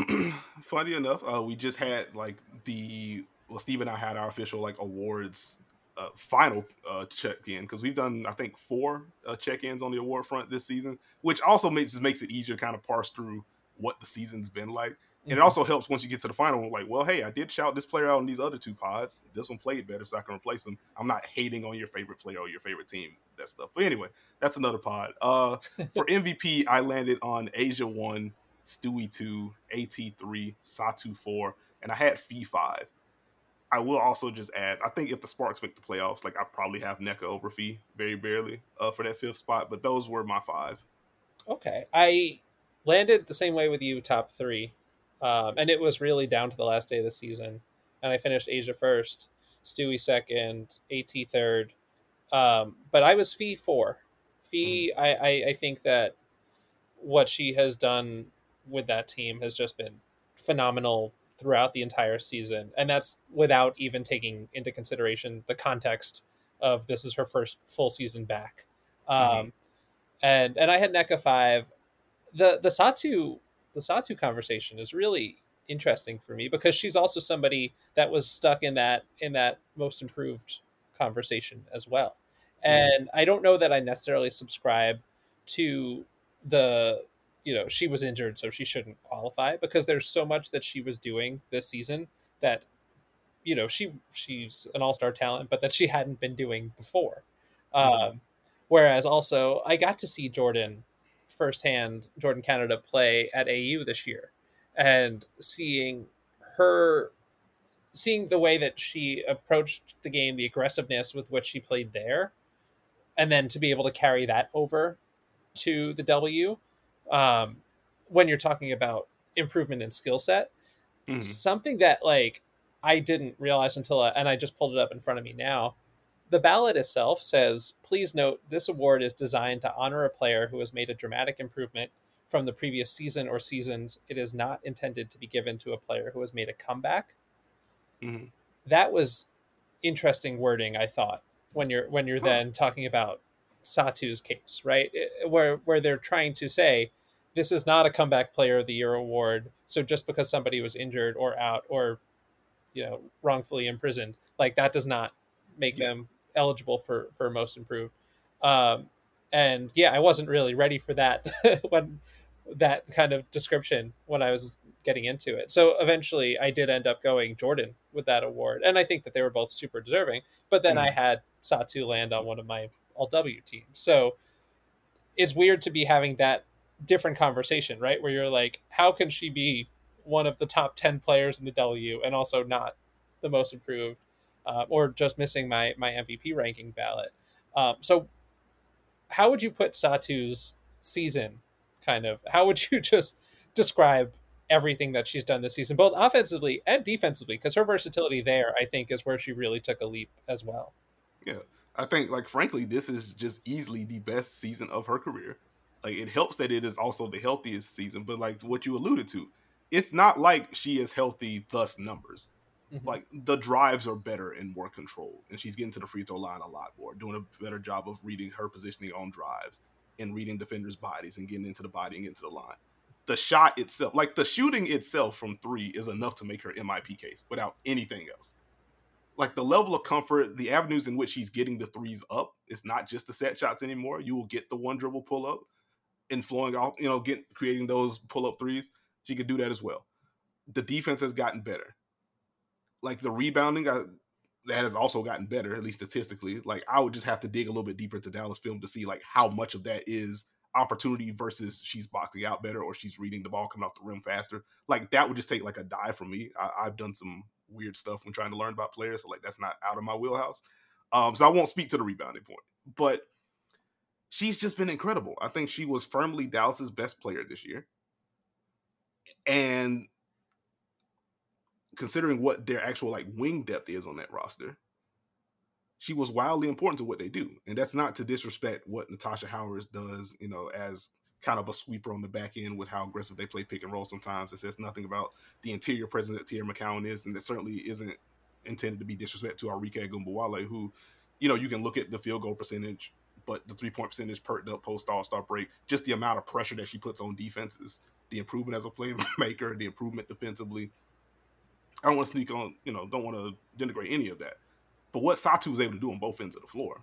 funny enough, uh, we just had like the well, Steve and I had our official like awards uh, final uh, check in because we've done I think four uh, check ins on the award front this season, which also makes just makes it easier to kind of parse through what the season's been like. Mm-hmm. And it also helps once you get to the final, one, like, well, hey, I did shout this player out in these other two pods. This one played better, so I can replace him. I'm not hating on your favorite player or your favorite team, that stuff. But anyway, that's another pod. Uh, for MVP, I landed on A'ja 1, Stewie 2, AT3, Satou 4, and I had Phee 5. I will also just add, I think if the Sparks make the playoffs, like I probably have Nneka over Phee very barely uh, for that fifth spot, but those were my five. Okay. I landed the same way with you, top three. Um, and it was really down to the last day of the season. And I finished A'ja first, Stewie second, AT third. Um, but I was Phee four. Phee, I, I, I think that what she has done with that team has just been phenomenal throughout the entire season. And that's without even taking into consideration the context of this is her first full season back. Um, Mhm. and and I had Nneka five. The the Satou the Satou conversation is really interesting for me because she's also somebody that was stuck in that in that most improved conversation as well. And I don't know that I necessarily subscribe to the you know she was injured so she shouldn't qualify because there's so much that she was doing this season that you know she she's an all-star talent but that she hadn't been doing before Mhm. um, whereas also i got to see jordan firsthand jordan canada play at au this year and seeing her seeing the way that she approached the game the aggressiveness with which she played there and then to be able to carry that over to the w um, when you're talking about improvement in skill set Mhm. something that like I didn't realize until I, and I just pulled it up in front of me now. The ballot itself says, "Please note this award is designed to honor a player who has made a dramatic improvement from the previous season or seasons. It is not intended to be given to a player who has made a comeback." Mhm. That was interesting wording, I thought, when you're when you're Huh. then talking about Satou's case, right? It- where where they're trying to say this is not a comeback player of the year award. So just because somebody was injured or out or you know wrongfully imprisoned, like that does not make Yeah. them eligible for for most improved. Um, and yeah, I wasn't really ready for that when that kind of description when I was getting into it. So eventually, I did end up going Jordan with that award, and I think that they were both super deserving. But then I had Satou land on one of my all W teams, so it's weird to be having that different conversation, right? Where you're like, how can she be one of the top 10 players in the W and also not the most improved uh, or just missing my, my MVP ranking ballot? Um, so, how would you put Satou's season kind of? How would you just describe everything that she's done this season, both offensively and defensively? Because her versatility there, I think, is where she really took a leap as well. Yeah, I think, like, frankly, this is just easily the best season of her career. Like, it helps that it is also the healthiest season, but like what you alluded to, it's not like she is healthy, thus numbers. Mhm. Like, the drives are better and more controlled, and she's getting to the free throw line a lot more, doing a better job of reading her positioning on drives and reading defenders' bodies and getting into the body and into the line. The shot itself, like the shooting itself from three, is enough to make her MIP case without anything else like the level of comfort, the avenues in which she's getting the threes up, it's not just the set shots anymore. You will get the one dribble pull up and flowing off, you know, get creating those pull up threes. She could do that as well. The defense has gotten better. Like the rebounding, I, that has also gotten better, at least statistically. Like I would just have to dig a little bit deeper into Dallas film to see like how much of that is opportunity versus she's boxing out better or she's reading the ball coming off the rim faster. Like that would just take like a dive from me. I, I've done some weird stuff when trying to learn about players, so like that's not out of my wheelhouse. Um, so I won't speak to the rebounding point, but she's just been incredible. I think she was firmly Dallas's best player this year, and considering what their actual like wing depth is on that roster, she was wildly important to what they do. And that's not to disrespect what Natasha Howard does, you know, as kind of a sweeper on the back end with how aggressive they play pick and roll sometimes. It says nothing about the interior presence that Teaira McCowan is, and that certainly isn't intended to be disrespect to Arike Ogunbowale, who, you know, you can look at the field goal percentage, but the three point percentage perked up post All Star break, just the amount of pressure that she puts on defenses, the improvement as a playmaker, the improvement defensively. I don't want to sneak on, you know, don't want to denigrate any of that. But what Satou was able to do on both ends of the floor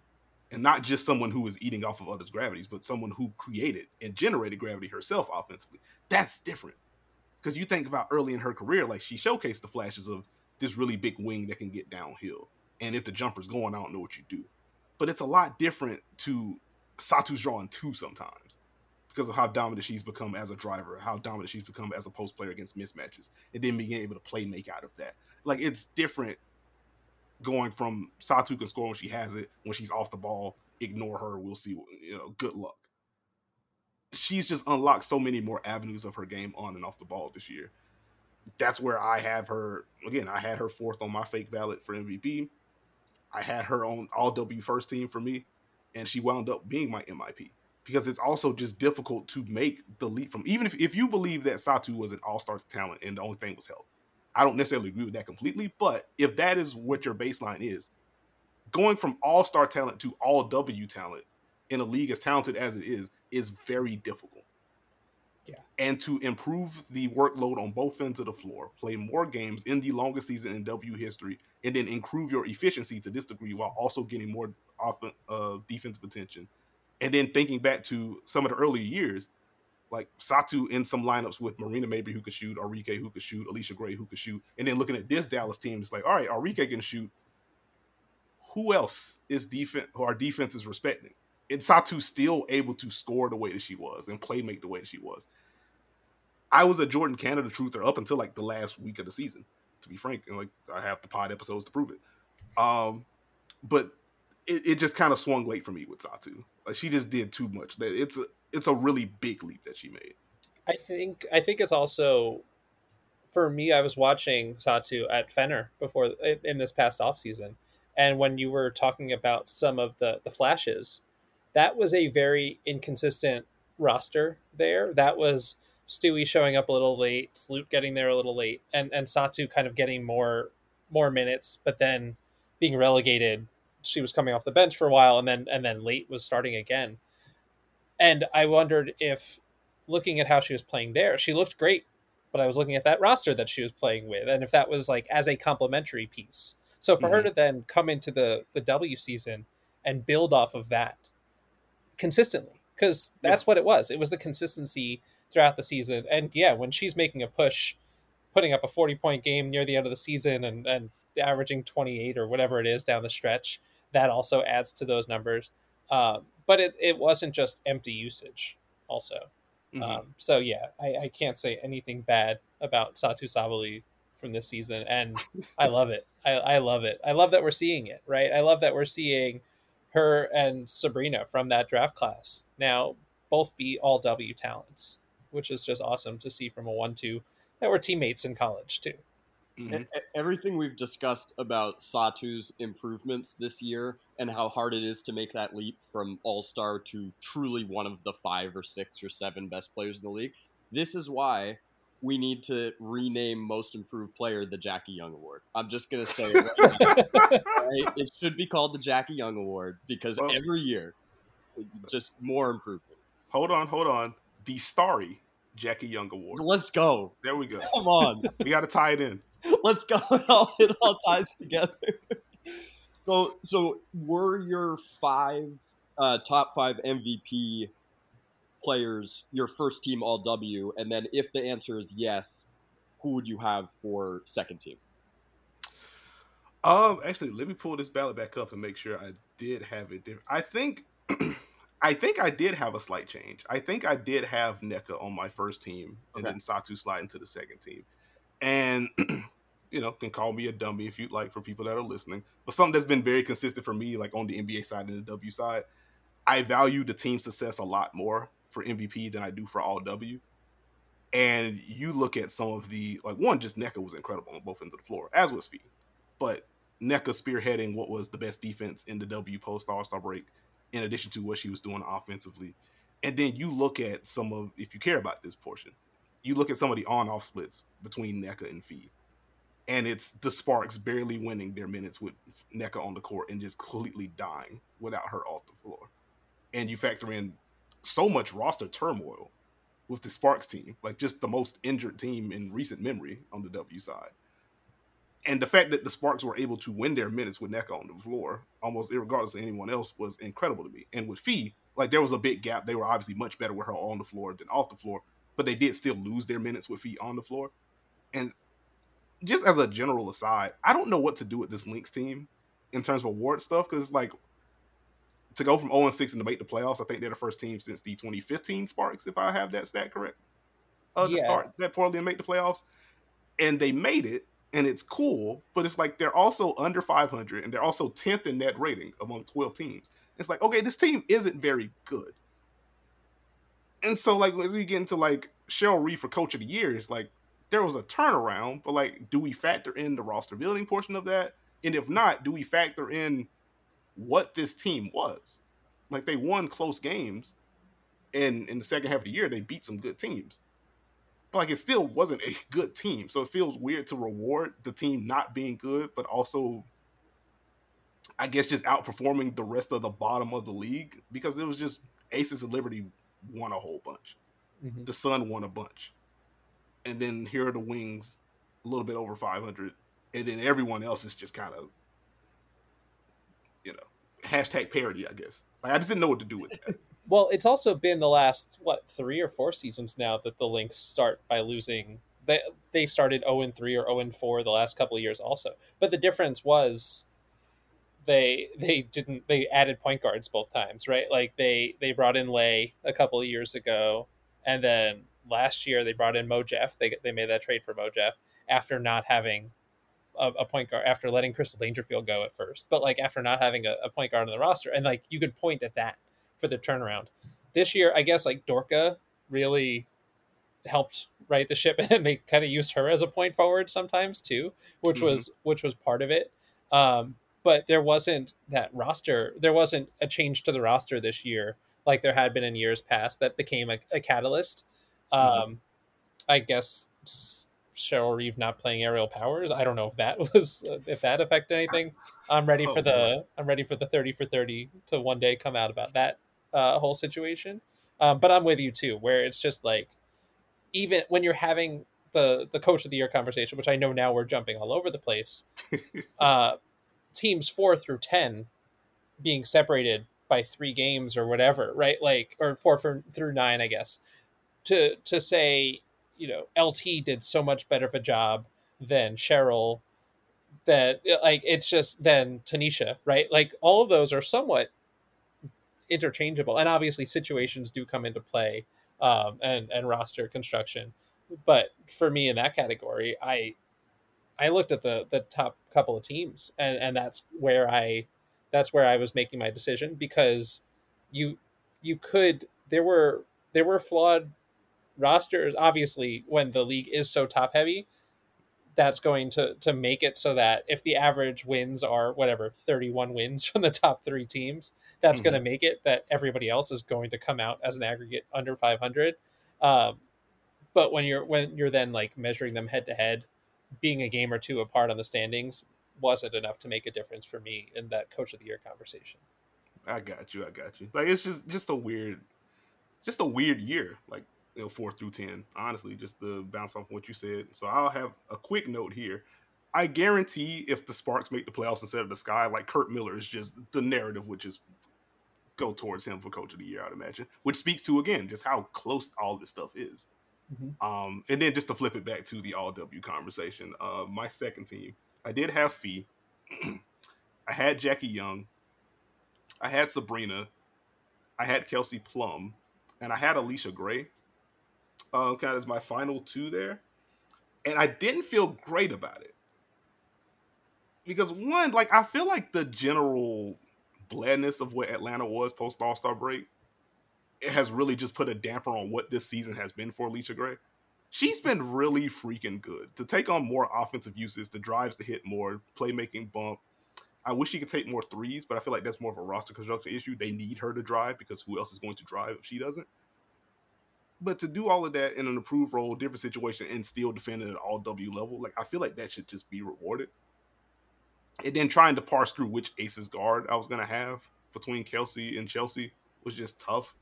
and not just someone who is eating off of others' gravities, but someone who created and generated gravity herself offensively. That's different. Because you think about early in her career, like she showcased the flashes of this really big wing that can get downhill. And if the jumper's going, I don't know what you do. But it's a lot different to Satou's drawing two sometimes because of how dominant she's become as a driver, how dominant she's become as a post player against mismatches, and then being able to play make out of that. Like it's different going from Satou can score when she has it, when she's off the ball, ignore her, we'll see, you know, good luck. She's just unlocked so many more avenues of her game on and off the ball this year. That's where I have her again, I had her fourth on my fake ballot for MVP. I had her on all W first team for me, and she wound up being my MIP because it's also just difficult to make the leap from even if, if you believe that Satou was an all-star talent and the only thing was health. I don't necessarily agree with that completely, but if that is what your baseline is, going from all-star talent to all W talent in a league as talented as it is is very difficult. Yeah. And to improve the workload on both ends of the floor, play more games in the longest season in W history, and then improve your efficiency to this degree while also getting more off, uh, defensive attention and then thinking back to some of the earlier years, like Satou in some lineups with Marina Mabrey who could shoot, Arike who could shoot, Allisha Gray who could shoot, and then looking at this Dallas team, it's like, all right, Arike can shoot. Who else is defense who our defense is respecting? And Satou still able to score the way that she was and play make the way that she was. I was a Jordan Canada truther up until like the last week of the season, to be frank. And like I have the pod episodes to prove it. Um, but it, it just kind of swung late for me with Satou. Like she just did too much. That It's a it's a really big leap that she made. I think I think it's also for me. I was watching Satou at Fenner before in this past off season, and when you were talking about some of the the flashes, that was a very inconsistent roster there. That was Stewie showing up a little late, Sloot getting there a little late, and and Satou kind of getting more more minutes, but then being relegated she was coming off the bench for a while and then and then late was starting again. And I wondered if looking at how she was playing there, she looked great, but I was looking at that roster that she was playing with and if that was like as a complementary piece. So for mm-hmm. her to then come into the the W season and build off of that consistently because that's yeah. what it was. It was the consistency throughout the season. And yeah, when she's making a push, putting up a 40 point game near the end of the season and, and averaging 28 or whatever it is down the stretch, that also adds to those numbers. Um, but it, it wasn't just empty usage, also. Mm-hmm. Um, so yeah, I, I can't say anything bad about Satou Sabally from this season, and I love it. I, I love it. I love that we're seeing it. Right. I love that we're seeing her and Sabrina from that draft class now both be all W talents, which is just awesome to see from a one-two that were teammates in college too. Mm-hmm. Everything we've discussed about Satou's improvements this year and how hard it is to make that leap from all star to truly one of the five or six or seven best players in the league. This is why we need to rename Most Improved Player the Jackie Young Award. I'm just going to say it right right? It should be called the Jackie Young Award because every year, just more improvement. Hold on, hold on. The Starry Jackie Young Award. Let's go. There we go. Come on. we got to tie it in. Let's go. It all, it all ties together. so, so were your five uh, top five MVP players your first team all W? And then, if the answer is yes, who would you have for second team? Um, actually, let me pull this ballot back up and make sure I did have it. Different. I think, I think I did have a slight change. I think I did have Nneka on my first team, and okay. then Satou slide into the second team and you know can call me a dummy if you'd like for people that are listening. But something that's been very consistent for me like on the nba side and the w side i value the team success a lot more for mvp than i do for all w. And you look at some of the like one just Nneka was incredible on both ends of the floor as was Phee. But Nneka spearheading what was the best defense in the w post all-star break in addition to what she was doing offensively. And then you look at some of if you care about this portion you look at some of the on off splits between Nneka and Phee, and it's the Sparks barely winning their minutes with Nneka on the court and just completely dying without her off the floor. And you factor in so much roster turmoil with the Sparks team, like just the most injured team in recent memory on the W side. and the fact that the Sparks were able to win their minutes with Nneka on the floor, almost regardless of anyone else, was incredible to me. And with Phee, like there was a big gap. They were obviously much better with her on the floor than off the floor, but they did still lose their minutes with feet on the floor. And just as a general aside, I don't know what to do with this Lynx team in terms of award stuff because it's like to go from 0 and 6 and to make the playoffs. I think they're the first team since the 2015 Sparks, if I have that stat correct, uh, to start that poorly and make the playoffs. And they made it, and it's cool, but it's like they're also under 500 and they're also 10th in net rating among 12 teams. It's like, okay, this team isn't very good. And so, like, as we get into like Cheryl Reeve for coach of the year, it's like there was a turnaround, but like, do we factor in the roster building portion of that? And if not, do we factor in what this team was? Like, they won close games, and in the second half of the year, they beat some good teams. But like, it still wasn't a good team, so it feels weird to reward the team not being good, but also, I guess, just outperforming the rest of the bottom of the league because it was just Aces of Liberty won a whole bunch. Mhm. The Sun won a bunch. And then here are the Wings, a little bit over 500. And then everyone else is just kind of, you know, hashtag parody, I guess. Like, I just didn't know what to do with that. Well, it's also been the last what three or four seasons now that the Lynx start by losing. They they started zero and three or zero and four the last couple of years also, but the difference was they they didn't they added point guards both times, right? Like they they brought in Lay a couple of years ago, and then last year they brought in Mo Jeff. They they made that trade for Mo Jeff after not having a, a point guard after letting Crystal Dangerfield go at first, but like after not having a, a point guard on the roster, and like you could point at that for the turnaround. This year, I guess like Dorka really helped right the ship, and they kind of used her as a point forward sometimes too, which Mhm. was which was part of it. Um, but there wasn't that roster. There wasn't a change to the roster this year like there had been in years past that became a, a catalyst. Um, Mhm. I guess Cheryl Reeve not playing aerial powers. I don't know if that was if that affected anything. I'm ready Oh, for the I'm ready for the thirty for thirty to one day come out about that uh, whole situation. Um, but I'm with you too, where it's just like even when you're having the the coach of the year conversation, which I know now we're jumping all over the place. uh, teams four through ten being separated by three games or whatever, right? Like or four for, through nine, I guess. To to say, you know, LT did so much better of a job than Cheryl that like it's just then Tanisha, right? Like all of those are somewhat interchangeable, and obviously situations do come into play um, and and roster construction. But for me in that category, I I looked at the the top couple of teams, and and that's where I that's where I was making my decision because you you could there were there were flawed rosters. Obviously when the league is so top heavy that's going to to make it so that if the average wins are whatever 31 wins from the top 3 teams that's going to make it that everybody else is going to come out as an aggregate under 500 um, but when you're when you're then like measuring them head to head being a game or two apart on the standings wasn't enough to make a difference for me in that coach of the year conversation I got you. I got you. Like it's just just a weird, just a weird year. Like you know, four through ten. Honestly, just to bounce off what you said. So I'll have a quick note here. I guarantee if the Sparks make the playoffs instead of the Sky, like Curt Miller is just the narrative would just go towards him for Coach of the Year. I'd imagine, which speaks to again just how close all this stuff is. Mhm. Um, and then just to flip it back to the All W conversation, uh, my second team, I did have Phee. I had Jackie Young. I had Sabrina, I had Kelsey Plum, and I had Allisha Gray. Uh, kind of as my final two there, and I didn't feel great about it because one, like I feel like the general blandness of what Atlanta was post All Star break, has really just put a damper on what this season has been for Allisha Gray. She's been really freaking good to take on more offensive uses, the drives to hit more, playmaking bump, I wish she could take more threes, but I feel like that's more of a roster construction issue. They need her to drive because who else is going to drive if she doesn't? But to do all of that in an approved role, different situation, and still defend at all W level, like I feel like that should just be rewarded. And then trying to parse through which aces guard I was gonna have between Kelsey and Chelsea was just tough.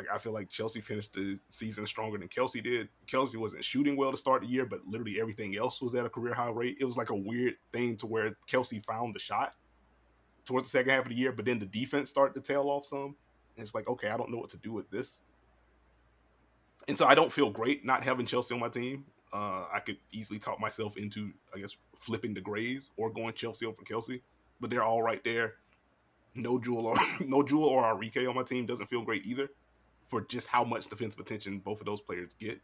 Like I feel like Chelsea finished the season stronger than Kelsey did. Kelsey wasn't shooting well to start the year, but literally everything else was at a career high rate. It was like a weird thing to where Kelsey found the shot towards the second half of the year, but then the defense started to tail off some. And it's like, okay, I don't know what to do with this. And so I don't feel great not having Chelsea on my team. Uh, I could easily talk myself into, I guess, flipping the Grays or going Chelsea over Kelsey, but they're all right there. No Jewell or no Jewell or Arike on my team doesn't feel great either, for just how much defensive attention both of those players get,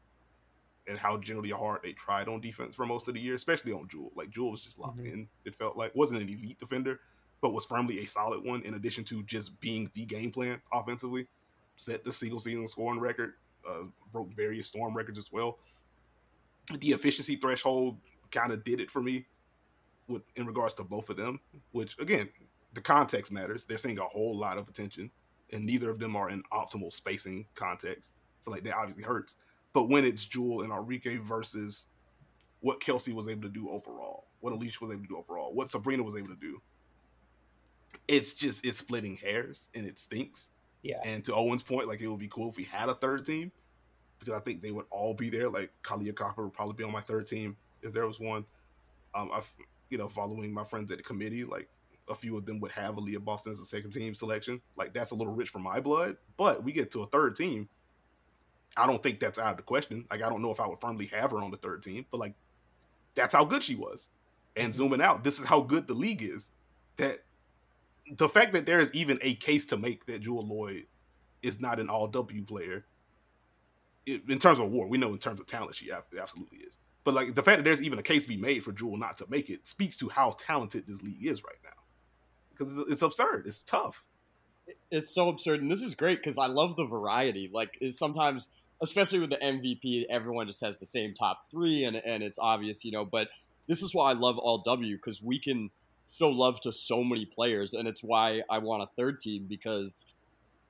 and how generally hard they tried on defense for most of the year, especially on Jewell. Like Jewell was just locked mm-hmm. in. It felt like wasn't an elite defender, but was firmly a solid one. In addition to just being the game plan offensively, set the single season scoring record, uh, broke various storm records as well. The efficiency threshold kind of did it for me with in regards to both of them, which again, the context matters. They're seeing a whole lot of attention, and neither of them are in optimal spacing context. So like that obviously hurts. But when it's Jewell and Arike versus what Kelsey was able to do overall, what Allisha was able to do overall, what Sabrina was able to do, it's just it's splitting hairs and it stinks. Yeah. And to Owen's point, like it would be cool if we had a third team because I think they would all be there. Like Kahleah Copper would probably be on my third team if there was one. Um, I've you know following my friends at the committee, like a few of them would have Aliyah Boston as a second team selection. Like that's a little rich for my blood. But we get to a third team. I don't think that's out of the question. Like I don't know if I would firmly have her on the third team, but like that's how good she was. And mm-hmm. zooming out, this is how good the league is. That the fact that there is even a case to make that Jewell Loyd is not an all W player it, in terms of war, we know in terms of talent she absolutely is. But like the fact that there's even a case to be made for Jewell not to make it speaks to how talented this league is right now. Because it's absurd. It's tough. It's so absurd, and this is great because I love the variety. Like sometimes, especially with the MVP, everyone just has the same top three, and and it's obvious, you know. But this is why I love all W because we can show love to so many players, and it's why I want a third team because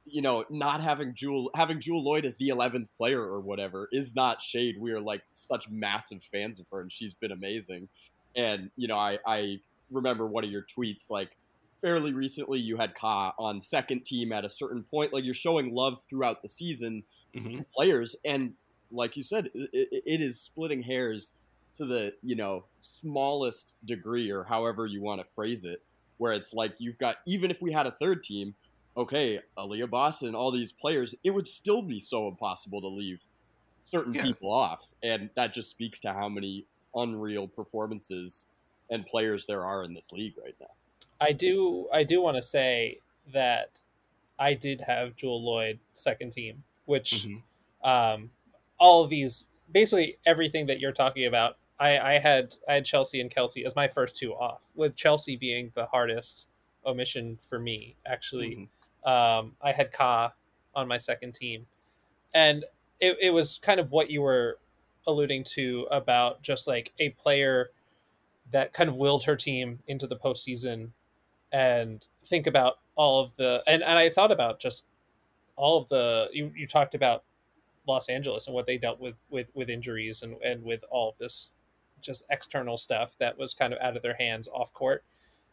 you know not having Jewell having Jewell Loyd as the eleventh player or whatever is not shade. We are like such massive fans of her, and she's been amazing. And you know, I I remember one of your tweets like fairly recently you had Ka on second team at a certain point. Like you're showing love throughout the season mm-hmm. players, and like you said, it, it is splitting hairs to the you know smallest degree or however you want to phrase it where it's like you've got even if we had a third team okay Aliyah Boston all these players it would still be so impossible to leave certain yeah. people off and that just speaks to how many unreal performances and players there are in this league right now i do i do want to say that i did have Jewell Loyd second team which mm-hmm. um all of these basically everything that you're talking about I, I had I had Chelsea and Kelsey as my first two off, with Chelsea being the hardest omission for me. Actually, mm-hmm. um, I had Ka on my second team, and it, it was kind of what you were alluding to about just like a player that kind of willed her team into the postseason, and think about all of the and, and I thought about just all of the you, you talked about Los Angeles and what they dealt with with with injuries and and with all of this just external stuff that was kind of out of their hands off court.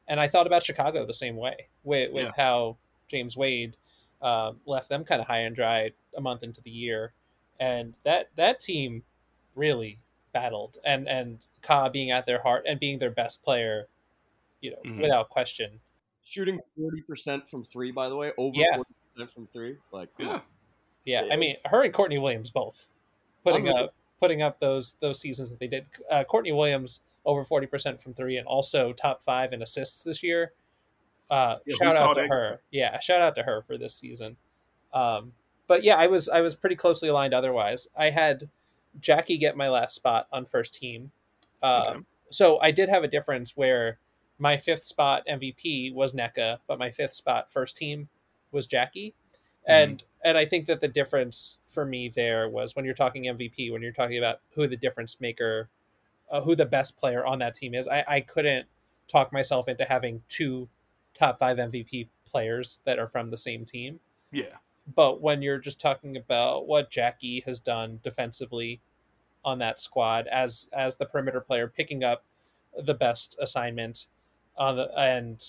And I thought about Chicago the same way with, with yeah. how James Wade uh, left them kind of high and dry a month into the year, and that that team really battled. And and Ka being at their heart and being their best player, you know, mm-hmm. without question. Shooting forty percent from three, by the way, over forty yeah. percent from three. Like, yeah, yeah. I mean, her and Courtney Williams both putting up putting up those those seasons that they did. Uh, Courtney Williams over forty percent from three, and also top five in assists this year. Uh, yeah, shout out to that. her. Yeah, shout out to her for this season. Um, but yeah, I was I was pretty closely aligned. Otherwise, I had Jackie get my last spot on first team. Uh, okay. So I did have a difference where my fifth spot MVP was Nneka, but my fifth spot first team was Jackie. Mm-hmm. And and I think that the difference for me there was when you're talking MVP, when you're talking about who the difference maker, uh, who the best player on that team is, I, I couldn't talk myself into having two top five MVP players that are from the same team. Yeah. But when you're just talking about what Jackie has done defensively on that squad as as the perimeter player, picking up the best assignment on the and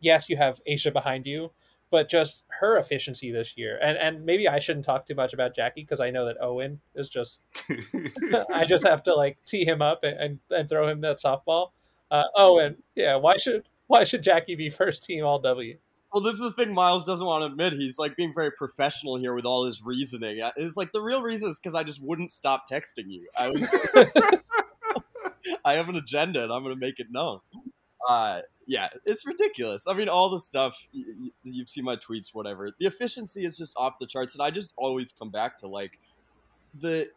yes, you have A'ja behind you, but just her efficiency this year. And and maybe I shouldn't talk too much about Jackie because I know that Owen is just I just have to like tee him up and, and, and throw him that softball. Uh, Owen, yeah, why should why should Jackie be first team all W? Well, this is the thing Myles doesn't want to admit. He's like being very professional here with all his reasoning. It's like the real reason is because I just wouldn't stop texting you. I was, I have an agenda and I'm going to make it known. Uh, yeah, it's ridiculous. I mean, all the stuff you, you've seen my tweets, whatever. The efficiency is just off the charts, and I just always come back to like the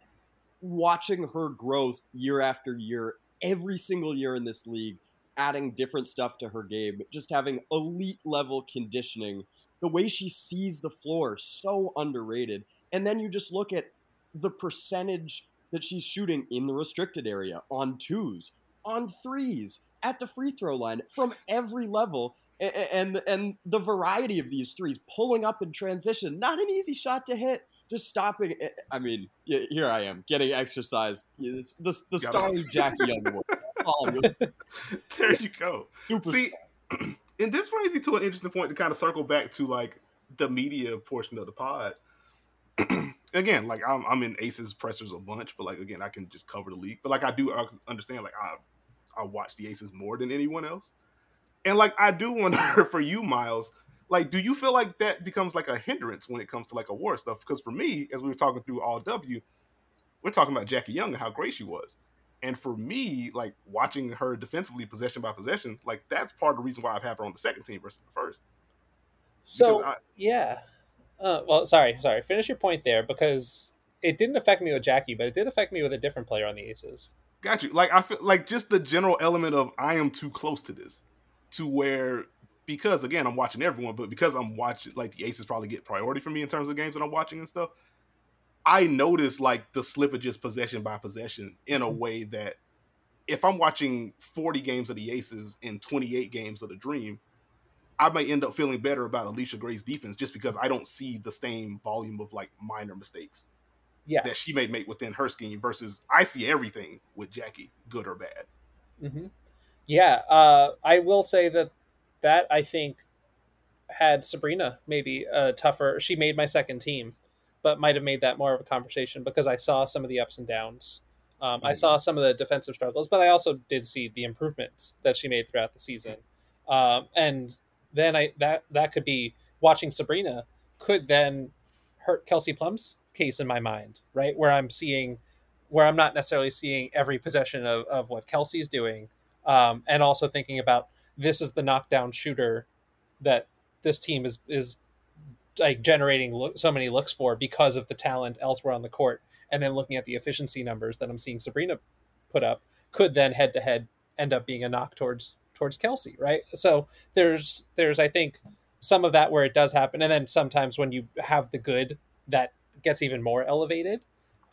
watching her growth year after year, every single year in this league, adding different stuff to her game, just having elite level conditioning. The way she sees the floor, so underrated. And then you just look at the percentage that she's shooting in the restricted area on twos, on threes, at the free throw line from every level. And, and the variety of these threes pulling up in transition not an easy shot to hit just stopping i mean here i am getting exercise the, the, the starry jackie young there you go. Super see and this brings me to an interesting point to kind of circle back to like the media portion of the pod. Again like I'm, I'm in aces pressers a bunch but like again i can just cover the league but like i do uh, understand like i I watch the Aces more than anyone else. And like I do wonder for you, Myles, like do you feel like that becomes like a hindrance when it comes to like award stuff? Because for me, as we were talking through all W, we're talking about Jackie Young and how great she was. And for me, like watching her defensively possession by possession, like that's part of the reason why I have had her on the second team versus the first. So I, yeah. Uh, well, sorry, sorry. Finish your point there because it didn't affect me with Jackie, but it did affect me with a different player on the Aces. Got you. Like I feel like just the general element of I am too close to this, to where because again I'm watching everyone, but because I'm watching like the Aces probably get priority for me in terms of games that I'm watching and stuff. I notice like the slippages possession by possession in a mm-hmm. way that if I'm watching 40 games of the Aces and 28 games of the Dream, I might end up feeling better about Allisha Gray's defense just because I don't see the same volume of like minor mistakes yeah. that she may make within her scheme versus I see everything with Jackie, good or bad. Mm-hmm. Yeah, uh, I will say that that I think had Sabrina maybe uh, tougher. She made my second team, but might have made that more of a conversation because I saw some of the ups and downs. Um, mm-hmm. I saw some of the defensive struggles, but I also did see the improvements that she made throughout the season. Um, and then I that that could be watching Sabrina could then hurt Kelsey Plum's case in my mind, right? Where I'm seeing, where I'm not necessarily seeing every possession of, of what Kelsey's doing, um, and also thinking about this is the knockdown shooter that this team is is like generating look, so many looks for because of the talent elsewhere on the court, and then looking at the efficiency numbers that I'm seeing Sabrina put up could then head to head end up being a knock towards towards Kelsey, right? So there's there's I think some of that where it does happen, and then sometimes when you have the good that gets even more elevated.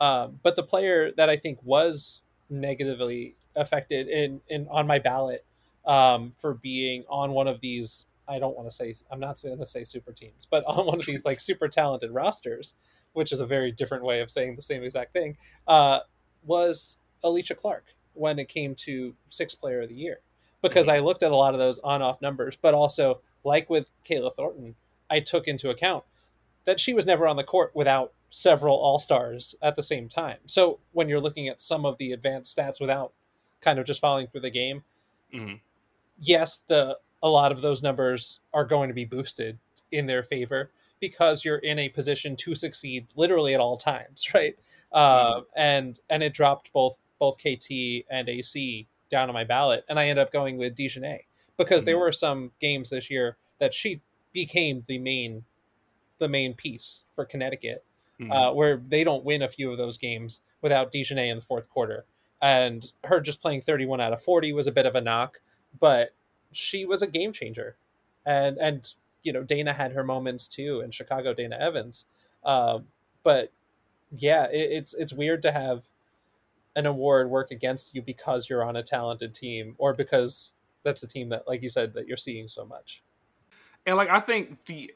Um, but the player that I think was negatively affected in, in on my ballot um, for being on one of these I don't want to say I'm not going to say super teams, but on one of these like super talented rosters, which is a very different way of saying the same exact thing, uh, was Alysha Clark when it came to sixth player of the year. Because mm-hmm. I looked at a lot of those on off numbers, but also like with Kayla Thornton, I took into account that she was never on the court without several all stars at the same time. So when you're looking at some of the advanced stats without kind of just following through the game, mm-hmm. yes, the a lot of those numbers are going to be boosted in their favor because you're in a position to succeed literally at all times, right? Uh, mm-hmm. and and it dropped both both KT and AC down on my ballot, and I ended up going with DiJonai because mm-hmm. there were some games this year that she became the main the main piece for Connecticut mm-hmm. uh, where they don't win a few of those games without DiJonai in the fourth quarter. And her just playing 31 out of 40 was a bit of a knock, but she was a game changer. And, and you know, Dana had her moments too, in Chicago, Dana Evans. Um, but yeah, it, it's it's weird to have an award work against you because you're on a talented team or because that's a team that, like you said, that you're seeing so much. And like I think the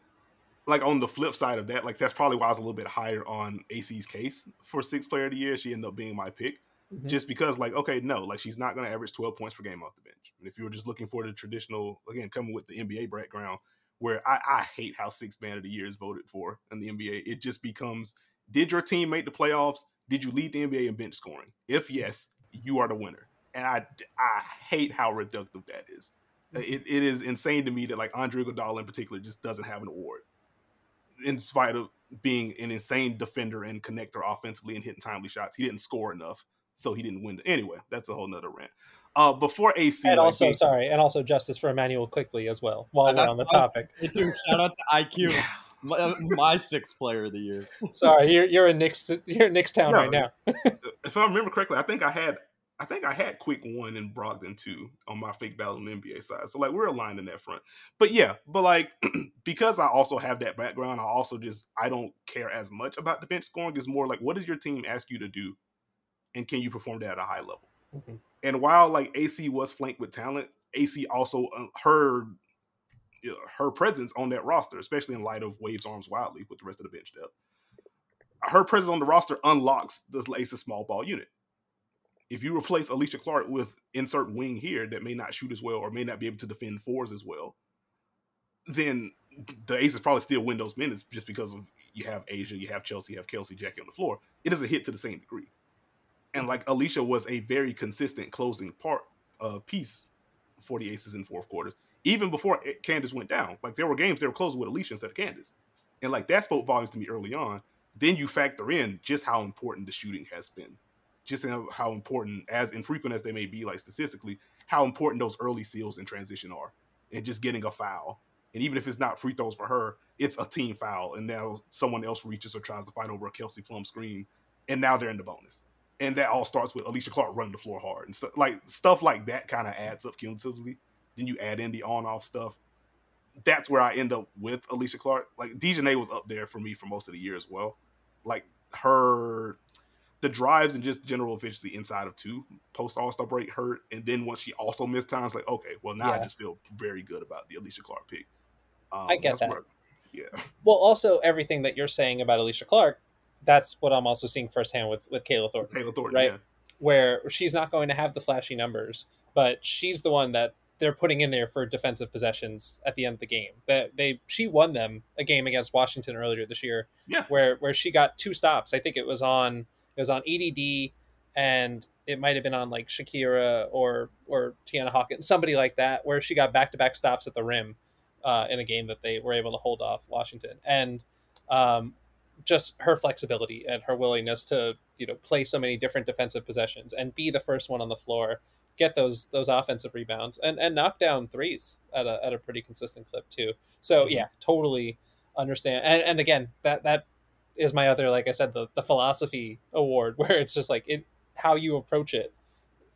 like on the flip side of that, like that's probably why I was a little bit higher on AC's case for sixth player of the year. She ended up being my pick. Mm-hmm. Just because, like, okay, no, like she's not going to average 12 points per game off the bench. And if you were just looking for the traditional, again, coming with the NBA background, where I, I hate how six man of the year is voted for in the NBA. It just becomes did your team make the playoffs? Did you lead the NBA in bench scoring? If yes, you are the winner. And I I hate how reductive that is. It, it is insane to me that like Andre Iguodala in particular just doesn't have an award, in spite of being an insane defender and connector offensively and hitting timely shots. He didn't score enough, so he didn't win. Anyway, that's a whole nother rant. Uh, before AC, and like, also sorry, and also justice for Immanuel Quickley as well. While we're on the topic, too. Shout out to IQ. Yeah. My, my, sixth player of the year. Sorry, you're you're in Knicks you're in Knicks town no, right now. if I remember correctly, I think I had I think I had Quick one and Brogdon two on my fake battle on the NBA side. So like we're aligned in that front. But yeah, but like because I also have that background, I also just I don't care as much about the bench scoring. It's more like what does your team ask you to do, and can you perform that at a high level? Mm-hmm. And while like AC was flanked with talent, AC also uh, her you know, her presence on that roster, especially in light of Waves arms wildly with the rest of the bench depth. Her presence on the roster unlocks the Aces small ball unit if you replace Alysha Clark with insert wing here that may not shoot as well or may not be able to defend fours as well, then the Aces probably still win those minutes just because of you have A'ja, you have Chelsea, you have Kelsey, Jackie on the floor. It doesn't hit to the same degree. And like Alysha was a very consistent closing part uh, piece for the Aces in fourth quarters, even before Candace went down. Like there were games they were closing with Alysha instead of Candace, and like that spoke volumes to me early on. Then you factor in just how important the shooting has been just how important, as infrequent as they may be, like statistically, how important those early seals in transition are, and just getting a foul. And even if it's not free throws for her, it's a team foul, and now someone else reaches or tries to fight over a Kelsey Plum screen, and now they're in the bonus. And that all starts with Alysha Clark running the floor hard and stuff like stuff like that kind of adds up cumulatively. Then you add in the on-off stuff. That's where I end up with Alysha Clark. Like DiJonai was up there for me for most of the year as well. Like her the drives and just general efficiency inside of two post All Star break hurt, and then once she also missed times, like okay, well now yeah. I just feel very good about the Alysha Clark pick. Um, I get that. Where, yeah. Well, also everything that you're saying about Alysha Clark, that's what I'm also seeing firsthand with with Kayla Thornton. Kayla Thornton, right? Yeah. Where she's not going to have the flashy numbers, but she's the one that they're putting in there for defensive possessions at the end of the game. That they she won them a game against Washington earlier this year, yeah. where where she got two stops. I think it was on it was on EDD, and it might have been on like Shakira or or Tianna Hawkins, somebody like that, where she got back to back stops at the rim uh, in a game that they were able to hold off Washington, and um, just her flexibility and her willingness to you know play so many different defensive possessions and be the first one on the floor, get those those offensive rebounds and and knock down threes at a at a pretty consistent clip too. So mm-hmm. yeah, totally understand. And, and again, that that is my other like I said the the philosophy award where it's just like it how you approach it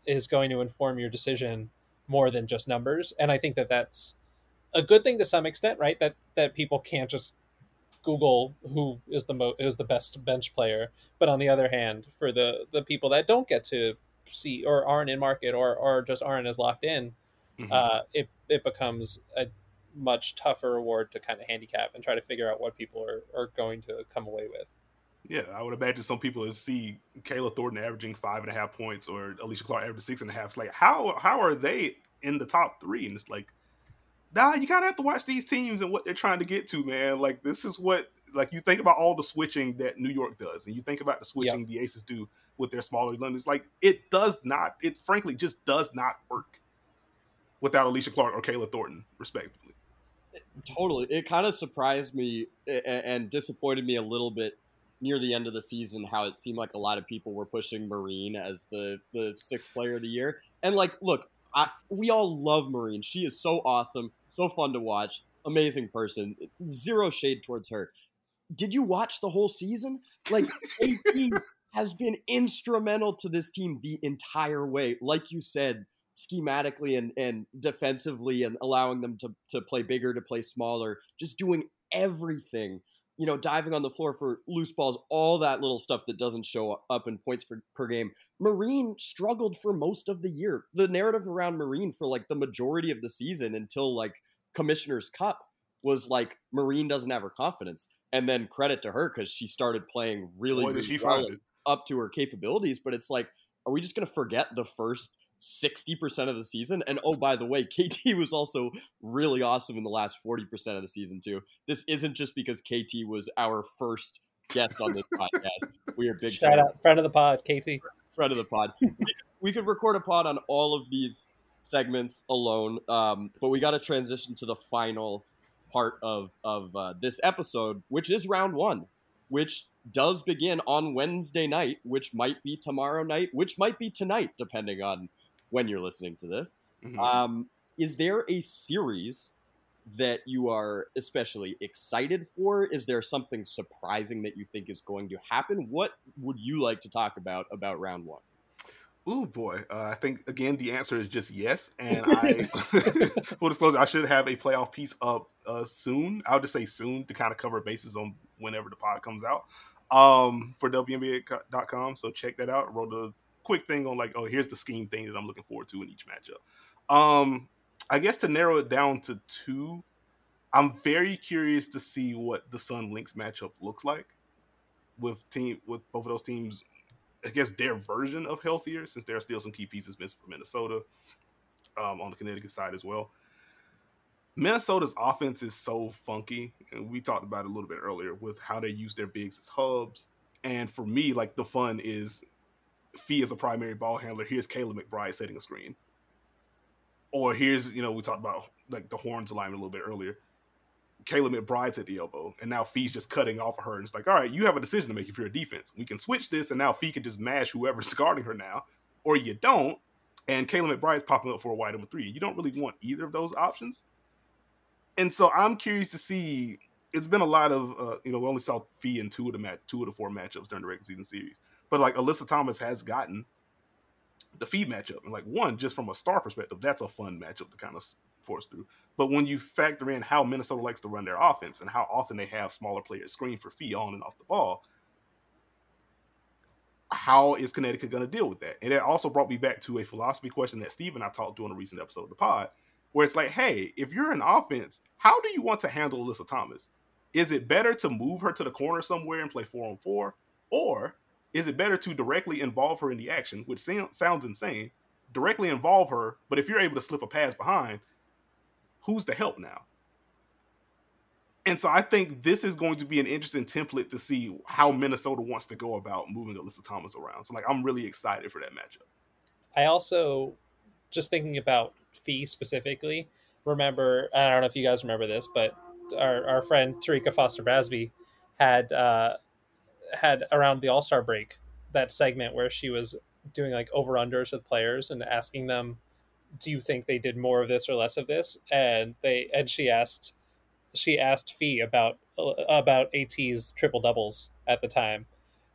is going to inform your decision more than just numbers. And I think that that's a good thing to some extent right? That that people can't just Google who is the mo- is the best bench player. But on the other hand for the the people that don't get to see or aren't in market or or just aren't as locked in mm-hmm. uh, it it becomes a much tougher award to kind of handicap and try to figure out what people are, are going to come away with. Yeah, I would imagine some people see Kayla Thornton averaging five and a half points or Alysha Clark averaging six and a half. It's like how how are they in the top three? And it's like, nah, you kind of have to watch these teams and what they're trying to get to, man. Like this is what like you think about all the switching that New York does, and you think about the switching yep. the Aces do with their smaller Londons. Like it does not, it frankly just does not work without Alicia Clark or Kayla Thornton, respectively. Totally. It kind of surprised me and disappointed me a little bit near the end of the season how it seemed like a lot of people were pushing Marine as the the sixth player of the year. And like, look, I, we all love Marine. She is so awesome, so fun to watch, amazing person. Zero shade towards her. Did you watch the whole season? Like, AT has been instrumental to this team the entire way. Like you said, schematically and, and defensively and allowing them to, to play bigger, to play smaller, just doing everything, you know, diving on the floor for loose balls, all that little stuff that doesn't show up in points for, per game. Marine struggled for most of the year. The narrative around Marine for like the majority of the season until like Commissioner's Cup was like Marine doesn't have her confidence. And then credit to her because she started playing really, Boy, really well up to her capabilities. But it's like, are we just going to forget the first 60% of the season. And oh, by the way, KT was also really awesome in the last 40% of the season, too. This isn't just because KT was our first guest on this podcast. We are big Shout fans. out, friend of the pod, KT. Friend of the pod. we, could, record a pod on all of these segments alone, um, but we got to transition to the final part of, of uh, this episode, which is round one, which does begin on Wednesday night, which might be tomorrow night, which might be tonight, depending on when you're listening to this. Mm-hmm. Um, is there a series that you are especially excited for? Is there something surprising that you think is going to happen? What would you like to talk about about round one? Oh boy, uh, I think again the answer is just yes. And I full disclosure, I should have a playoff piece up uh, soon. I'll just say soon to kind of cover bases on whenever the pod comes out um, for WNBA.com. So check that out. Wrote a quick thing on like, oh, here's the scheme thing that I'm looking forward to in each matchup. Um, I guess to narrow it down to two, I'm very curious to see what the Sun Lynx matchup looks like with team with both of those teams. I guess their version of healthier, since there are still some key pieces missing for Minnesota um, on the Connecticut side as well. Minnesota's offense is so funky, and we talked about it a little bit earlier with how they use their bigs as hubs. And for me, like the fun is Phee as a primary ball handler. Here's Kayla McBride setting a screen. Or here's, you know, we talked about like the horns alignment a little bit earlier. Kayla McBride's at the elbow, and now Phee's just cutting off of her. And it's like, all right, you have a decision to make if you're a defense. We can switch this, and now Phee can just mash whoever's guarding her now, or you don't. And Kayla McBride's popping up for a wide number three. You don't really want either of those options. And so I'm curious to see. It's been a lot of, uh, you know, we only saw Phee in two of the mat, two of the four matchups during the regular season series. But like Alyssa Thomas has gotten the feed matchup. And like one, just from a star perspective, that's a fun matchup to kind of force through. But when you factor in how Minnesota likes to run their offense and how often they have smaller players screen for Phee on and off the ball, how is Connecticut going to deal with that? And it also brought me back to a philosophy question that Steve and I talked on a recent episode of the pod, where it's like, hey, if you're an offense, how do you want to handle Alyssa Thomas? Is it better to move her to the corner somewhere and play four on four? Or is it better to directly involve her in the action, which sounds insane, directly involve her, but if you're able to slip a pass behind, who's the help now? And so I think this is going to be an interesting template to see how Minnesota wants to go about moving Alyssa Thomas around. So like I'm really excited for that matchup. I also just thinking about Phee specifically, remember I don't know if you guys remember this, but our, our friend Terrika Foster Brasby had uh, had around the All Star break that segment where she was doing like over unders with players and asking them, "Do you think they did more of this or less of this?" And they and she asked she asked Phee about uh, about AT's triple doubles at the time,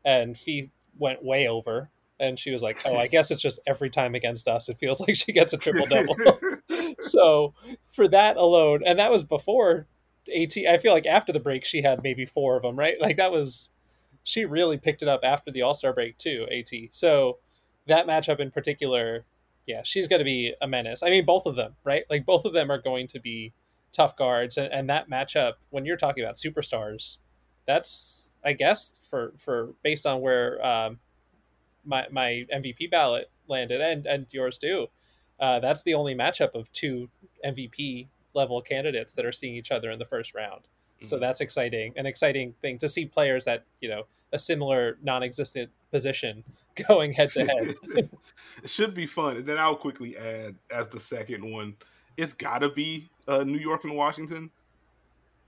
and Phee went way over. And she was like, "Oh, I guess it's just every time against us, it feels like she gets a triple double." so for that alone, and that was before AT. I feel like after the break, she had maybe four of them, right? Like that was she really picked it up after the All Star break too. At so that matchup in particular, yeah, she's going to be a menace. I mean, both of them, right? Like both of them are going to be tough guards, and, and that matchup when you're talking about superstars, that's I guess for for based on where um, my my MVP ballot landed and and yours too. Uh, that's the only matchup of two MVP level candidates that are seeing each other in the first round. So mm-hmm. that's exciting, an exciting thing to see players at you know a similar non-existent position going head to head. It should be fun. And then I'll quickly add as the second one, it's got to be uh, New York and Washington.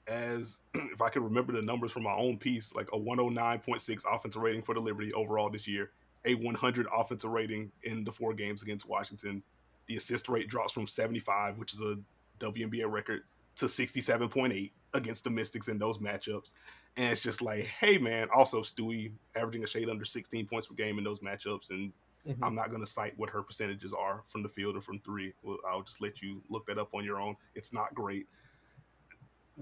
As if I can remember the numbers from my own piece, like a 109.6 offensive rating for the Liberty overall this year, a 100 offensive rating in the four games against Washington. The assist rate drops from 75, which is a WNBA record, to 67.8 against the Mystics in those matchups. And it's just like, hey man, also Stewie averaging a shade under 16 points per game in those matchups. And mm-hmm. I'm not gonna cite what her percentages are from the field or from three. Well, I'll just let you look that up on your own. It's not great.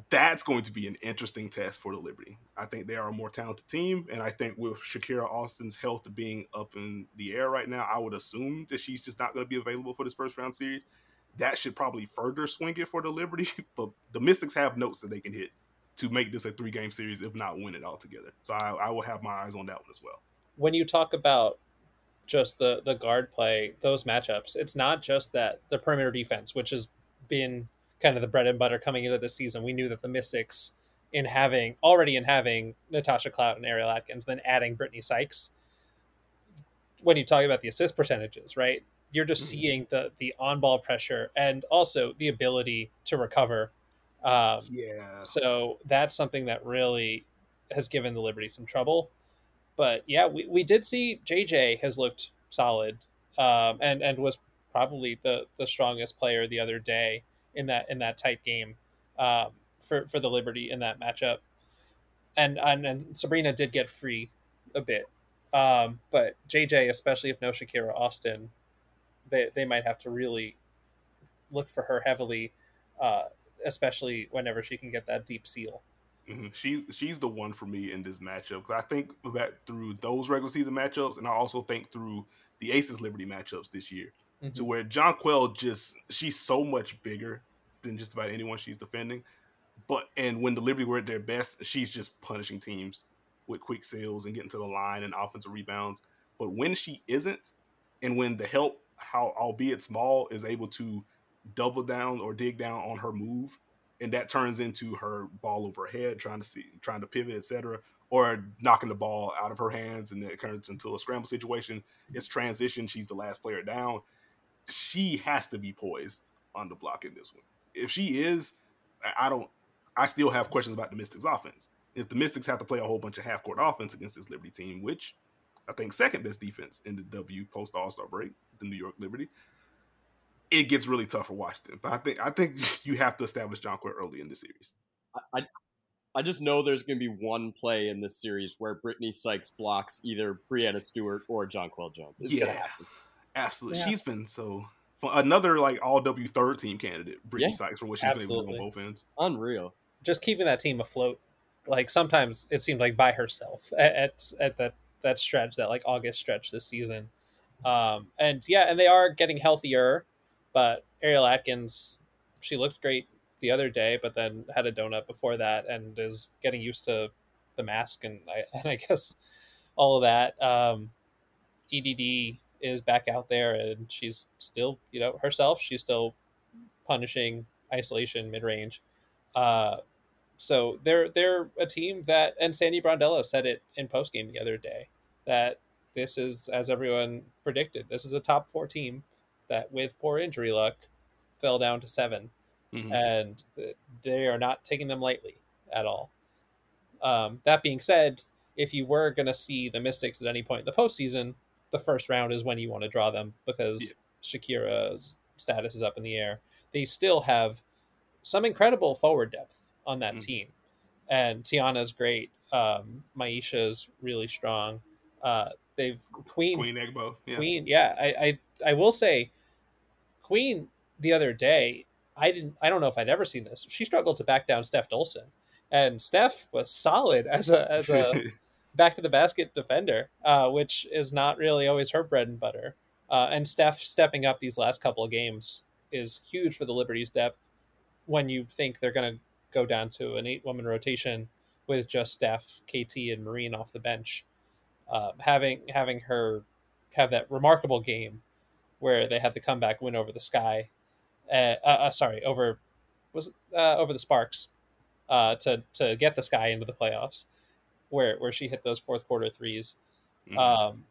That's going to be an interesting test for the Liberty. I think they are a more talented team, and I think with Shakira Austin's health being up in the air right now, I would assume that she's just not going to be available for this first round series that should probably further swing it for the Liberty. But the Mystics have notes that they can hit to make this a three game series, if not win it altogether. So I, I will have my eyes on that one as well. When you talk about just the the guard play, those matchups. It's not just that the perimeter defense, which has been kind of the bread and butter coming into the season. We knew that the Mystics, in having already in having Natasha Cloud and Ariel Atkins, then adding Brittany Sykes. When you talk about the assist percentages, right? You're just mm-hmm. seeing the the on ball pressure and also the ability to recover. Um, yeah. So that's something that really has given the Liberty some trouble. But yeah, we, we did see JJ has looked solid um, and and was probably the the strongest player the other day in that in that tight game um, for for the Liberty in that matchup. And, and and Sabrina did get free a bit, um, but JJ, especially if no Shakira Austin, they they might have to really look for her heavily, uh, especially whenever she can get that deep seal. Mm-hmm. She's she's the one for me in this matchup because I think that through those regular season matchups, and I also think through the Aces Liberty matchups this year, mm-hmm. to where Jonquel just she's so much bigger than just about anyone she's defending. But and when the Liberty were at their best, she's just punishing teams with quick sales and getting to the line and offensive rebounds. But when she isn't, and when the help, how albeit small, is able to double down or dig down on her move, and that turns into her ball over her head, trying to see, trying to pivot, etc., or knocking the ball out of her hands, and it turns into a scramble situation. It's transition. She's the last player down. She has to be poised on the block in this one. If she is, I don't. I still have questions about the Mystics offense. If the Mystics have to play a whole bunch of half court offense against this Liberty team, which I think second best defense in the W post All Star break, the New York Liberty, it gets really tough for Washington. But I think I think you have to establish Jonquel early in the series. I, I just know there's going to be one play in this series where Brittany Sykes blocks either Breanna Stewart or Jonquel Jones. It's yeah, absolutely. Yeah. She's been so another like all W third team candidate, Brittany yeah, Sykes, for what she's absolutely. been able to on both ends. Unreal. Just keeping that team afloat. Like sometimes it seemed like by herself at, at, at that that stretch, that like August stretch this season. Um, and yeah, and they are getting healthier but Ariel Atkins, she looked great the other day, but then had a donut before that and is getting used to the mask and I, and I guess all of that. Um, EDD is back out there and she's still, you know, herself. She's still punishing isolation mid range. Uh, so they're they're a team that and Sandy Brondello said it in post game the other day that this is as everyone predicted this is a top four team that with poor injury luck fell down to 7 mm-hmm. and they are not taking them lightly at all. Um, that being said, if you were going to see the Mystics at any point in the postseason, the first round is when you want to draw them because yeah. Shakira's status is up in the air. They still have some incredible forward depth on that mm-hmm. team, and Tianna's great. Um, Myisha's really strong. Uh, they've Queen Queen Egbo, yeah. Queen, yeah. I, I I will say, Queen the other day, I didn't. I don't know if I'd ever seen this. She struggled to back down Stef Dolson, and Steph was solid as a as a back to the basket defender, uh, which is not really always her bread and butter. Uh, and Steph stepping up these last couple of games is huge for the Liberty's depth. When you think they're going to go down to an eight woman rotation with just Steph, KT, and Marine off the bench, uh, having having her have that remarkable game where they had the comeback win over the Sky, uh, uh, uh sorry, over was uh, over the Sparks, uh, to to get the Sky into the playoffs, where where she hit those fourth quarter 3s mm-hmm. Um,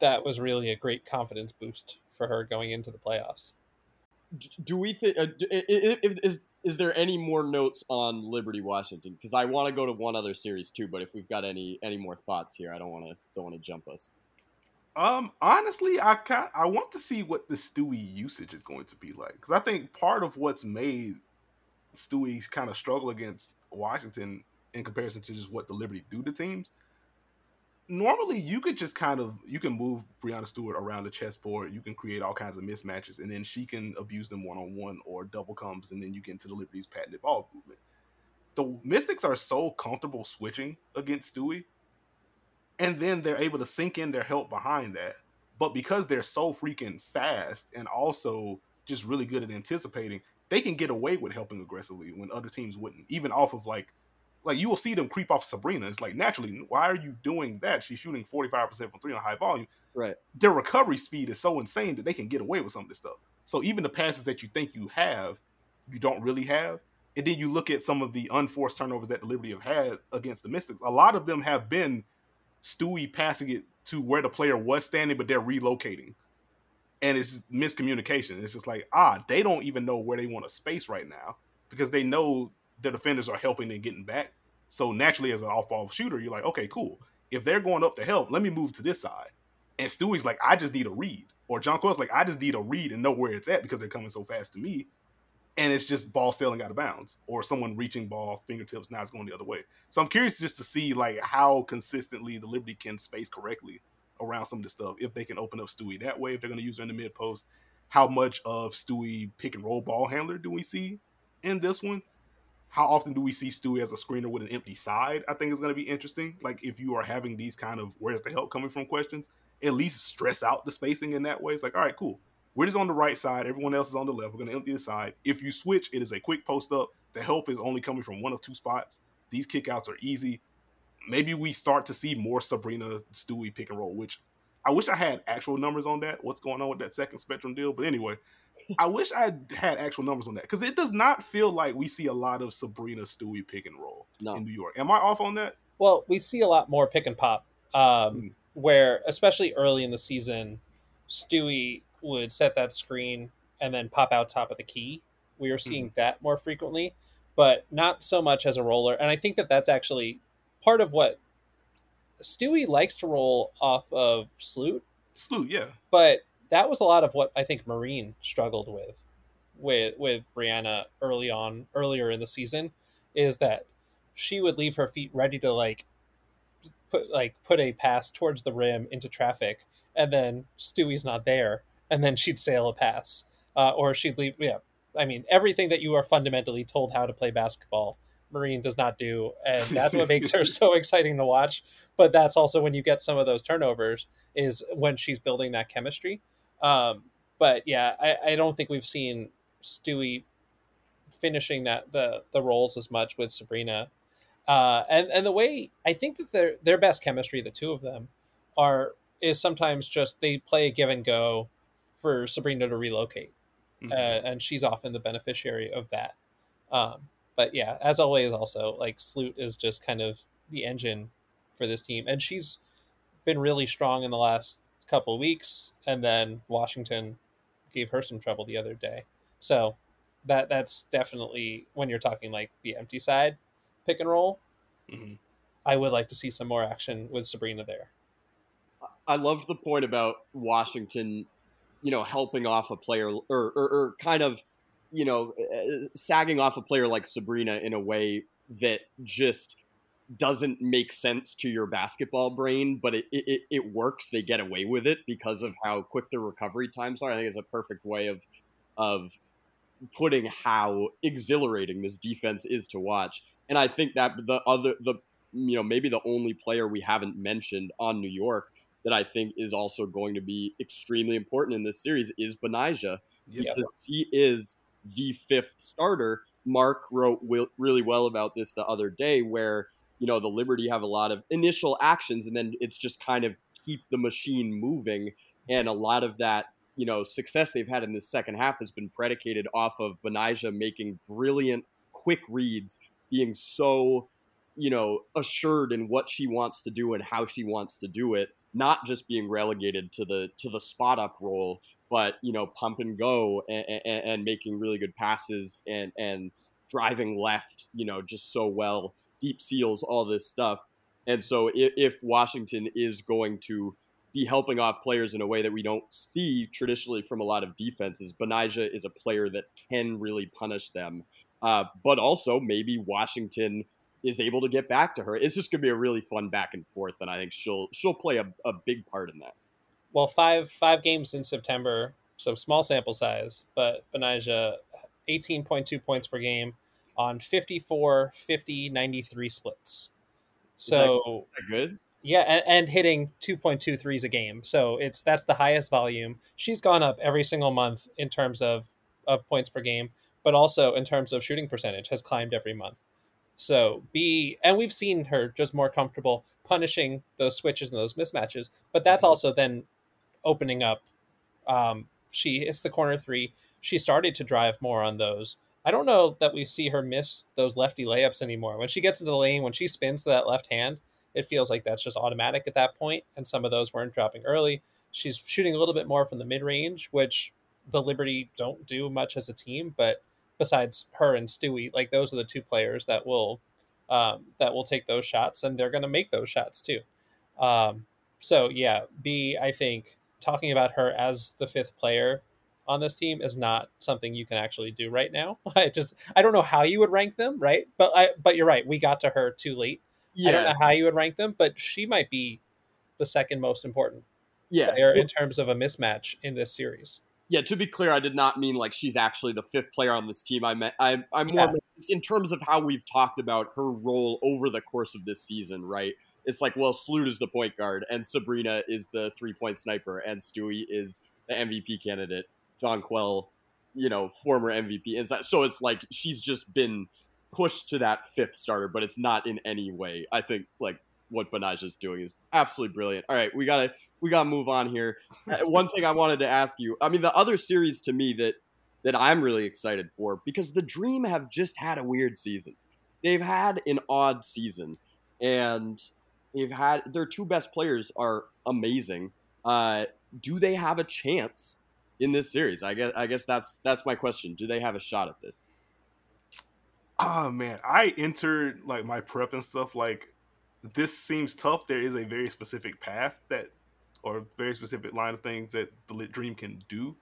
that was really a great confidence boost for her going into the playoffs. Do we think uh, is is there any more notes on Liberty Washington? Because I want to go to one other series too, but if we've got any any more thoughts here, I don't want to don't want to jump us. Um, honestly, I ca- I want to see what the Stewie usage is going to be like because I think part of what's made Stewie kind of struggle against Washington in comparison to just what the Liberty do to teams. Normally, you could just kind of you can move Breanna Stewart around the chessboard. You can create all kinds of mismatches, and then she can abuse them one on one or double comes, and then you get into the Liberty's patented ball movement. The Mystics are so comfortable switching against Stewie and then they're able to sink in their help behind that. But because they're so freaking fast and also just really good at anticipating, they can get away with helping aggressively when other teams wouldn't, even off of like like you will see them creep off Sabrina. It's like naturally, why are you doing that? She's shooting 45% from three on high volume. Right. Their recovery speed is so insane that they can get away with some of this stuff. So even the passes that you think you have, you don't really have. And then you look at some of the unforced turnovers that the Liberty have had against the Mystics. A lot of them have been Stewie passing it to where the player was standing, but they're relocating. And it's miscommunication. It's just like, ah, they don't even know where they want to space right now because they know the defenders are helping and getting back. So naturally, as an off-ball shooter, you're like, okay, cool. If they're going up to help, let me move to this side. And Stewie's like, I just need a read. Or Jonquel's like, I just need a read and know where it's at because they're coming so fast to me. And it's just ball sailing out of bounds. Or someone reaching ball fingertips, now it's going the other way. So I'm curious just to see like how consistently the Liberty can space correctly around some of this stuff. If they can open up Stewie that way, if they're going to use her in the mid post, how much of Stewie pick and roll ball handler do we see in this one? How often do we see Stewie as a screener with an empty side? I think is going to be interesting. Like if you are having these kind of where's the help coming from questions, at least stress out the spacing in that way. It's like, all right, cool. We're just on the right side. Everyone else is on the left. We're going to empty the side. If you switch, it is a quick post up. The help is only coming from one of two spots. These kickouts are easy. Maybe we start to see more Sabrina Stewie pick and roll, which I wish I had actual numbers on that. What's going on with that second spectrum deal? But anyway, I wish I had actual numbers on that because it does not feel like we see a lot of Sabrina Stewie pick and roll No. in New York. Am I off on that? Well, we see a lot more pick and pop, um, Mm. where especially early in the season, Stewie would set that screen and then pop out top of the key. We are seeing that more frequently, but not so much as a roller. And I think that that's actually part of what Stewie likes to roll off of Sloot, Sloot, yeah. but that was a lot of what I think Marine struggled with with with Breanna early on earlier in the season is that she would leave her feet ready to like put like put a pass towards the rim into traffic and then Stewie's not there and then she'd sail a pass uh, or she'd leave yeah I mean everything that you are fundamentally told how to play basketball Marine does not do and that's what makes her so exciting to watch but that's also when you get some of those turnovers is when she's building that chemistry um, but yeah, I, I don't think we've seen Stewie finishing that the the roles as much with Sabrina. Uh, and and the way I think that their their best chemistry, the two of them, are is sometimes just they play a give and go for Sabrina to relocate, Mhm. uh, and she's often the beneficiary of that. Um, but yeah, as always, also like Sloot is just kind of the engine for this team, and she's been really strong in the last couple weeks, and then Washington gave her some trouble the other day. So that that's definitely when you're talking like the empty side pick and roll. Mhm. I would like to see some more action with Sabrina there. I loved the point about Washington, you know, helping off a player or, or, or kind of, you know, uh, sagging off a player like Sabrina in a way that just doesn't make sense to your basketball brain, but it, it, it works. They get away with it because of how quick the recovery times are. I think it's a perfect way of of putting how exhilarating this defense is to watch. And I think that the other the you know maybe the only player we haven't mentioned on New York that I think is also going to be extremely important in this series is Betnijah Yep. because he is the fifth starter. Mark wrote really well about this the other day, where you know the Liberty have a lot of initial actions, and then it's just kind of keep the machine moving, and a lot of that you know success they've had in this second half has been predicated off of Betnijah making brilliant, quick reads, being so you know assured in what she wants to do and how she wants to do it, not just being relegated to the to the spot up role but you know pump and go and, and, and making really good passes and and driving left you know just so well deep seals all this stuff. And so if, if washington is going to be helping off players in a way that we don't see traditionally from a lot of defenses betnijah is a player that can really punish them. Uh, but also maybe washington is able to get back to her. It's just going to be a really fun back and forth and i think she'll she'll play a, a big part in that. Well, five five games in September, so small sample size, but Betnijah 18.2 points per game on 54, 50, 93 splits. So is that good Yeah, and, and hitting 2.2 threes a game. So it's that's the highest volume. She's gone up every single month in terms of, of points per game, but also in terms of shooting percentage has climbed every month. So B, and we've seen her just more comfortable punishing those switches and those mismatches, but that's Mhm. also then opening up. Um, she hits the corner three. She started to drive more on those. I don't know that we see her miss those lefty layups anymore. When she gets into the lane, when she spins to that left hand, it feels like that's just automatic at that point, and some of those weren't dropping early. She's shooting a little bit more from the mid range, which the Liberty don't do much as a team, but besides her and Stewie, like those are the two players that will um, that will take those shots, and they're going to make those shots too. Um, so yeah, B, I think talking about her as the fifth player on this team is not something you can actually do right now. I just I don't know how you would rank them, right? But I but you're right, we got to her too late. I don't know how you would rank them, but she might be the second most important yeah. player in terms of a mismatch in this series. Yeah, to be clear, I did not mean like she's actually the fifth player on this team. I meant I, I'm more Yeah. in terms of how we've talked about her role over the course of this season, right? It's like, well, Sloot is the point guard, and Sabrina is the three point sniper, and Stewie is the MVP candidate. Jonquel, you know, former MVP, and so- so it's like she's just been pushed to that fifth starter, but it's not in any way. I think like what Banaj is doing is absolutely brilliant. All right, we gotta we gotta move on here. Uh, one thing I wanted to ask you. I mean, the other series to me that that I'm really excited for because the Dream have just had a weird season. They've had an odd season, and they've had their two best players are amazing. Uh, do they have a chance in this series? I guess I guess that's that's my question. Do they have a shot at this? Oh man, I entered like my prep and stuff like this seems tough. There is a very specific path that or very specific line of things that the Dream can do.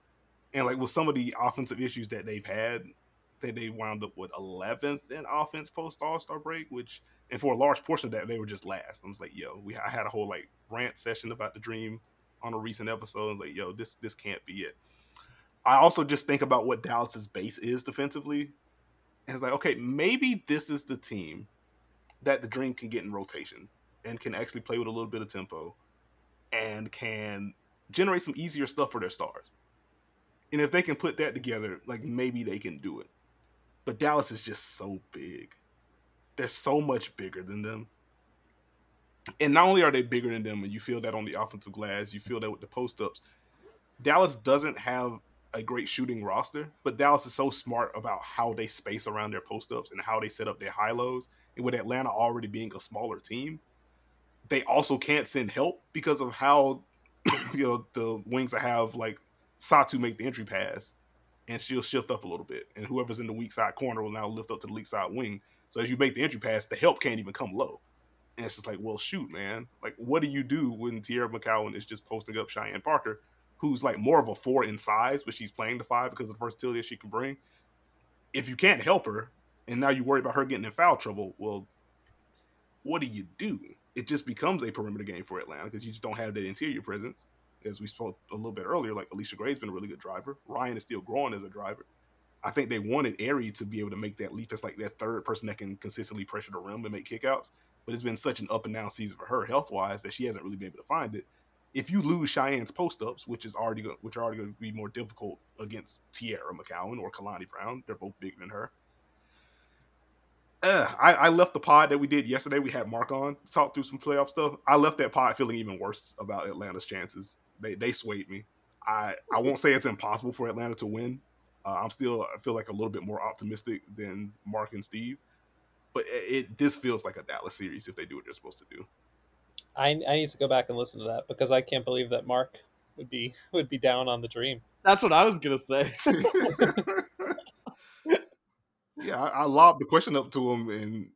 And like with some of the offensive issues that they've had, that they wound up with 11th in offense post All Star break, which and for a large portion of that they were just last. I was like, yo, we I had a whole like rant session about the Dream on a recent episode. Like, yo, this this can't be it. I also just think about what Dallas's base is defensively. And it's like, okay, maybe this is the team that the Dream can get in rotation and can actually play with a little bit of tempo and can generate some easier stuff for their stars. And if they can put that together, like maybe they can do it. But Dallas is just so big. They're so much bigger than them. And not only are they bigger than them, and you feel that on the offensive glass, you feel that with the post ups. Dallas doesn't have a great shooting roster, but Dallas is so smart about how they space around their post ups and how they set up their high lows. And with Atlanta already being a smaller team, they also can't send help because of how you know the wings have like Satou make the entry pass and she'll shift up a little bit. And whoever's in the weak side corner will now lift up to the weak side wing. So as you make the entry pass, the help can't even come low. And it's just like, well, shoot, man. Like, what do you do when Teaira McCowan is just posting up Cheyenne Parker, who's like more of a four in size, but she's playing the five because of the versatility she can bring? If you can't help her, and now you worry about her getting in foul trouble, well, what do you do? It just becomes a perimeter game for Atlanta because you just don't have that interior presence. As we spoke a little bit earlier, like Allisha Gray's been a really good driver. Rhyne is still growing as a driver. I think they wanted Aari to be able to make that leap as like that third person that can consistently pressure the rim and make kickouts. But it's been such an up and down season for her health wise that she hasn't really been able to find it. If you lose Cheyenne's post ups, which is already go- which are already going to be more difficult against Teaira McCowan or Kalani Brown, they're both bigger than her. Uh, I, I left the pod that we did yesterday. We had Mark on talk through some playoff stuff. I left that pod feeling even worse about Atlanta's chances. They they swayed me. I I won't say it's impossible for Atlanta to win. Uh, I'm still I feel like a little bit more optimistic than Mark and Steve, but it, it this feels like a Dallas series if they do what they're supposed to do. I, I need to go back and listen to that because I can't believe that Mark would be would be down on the dream. That's what I was gonna say. yeah, I, I lobbed the question up to him and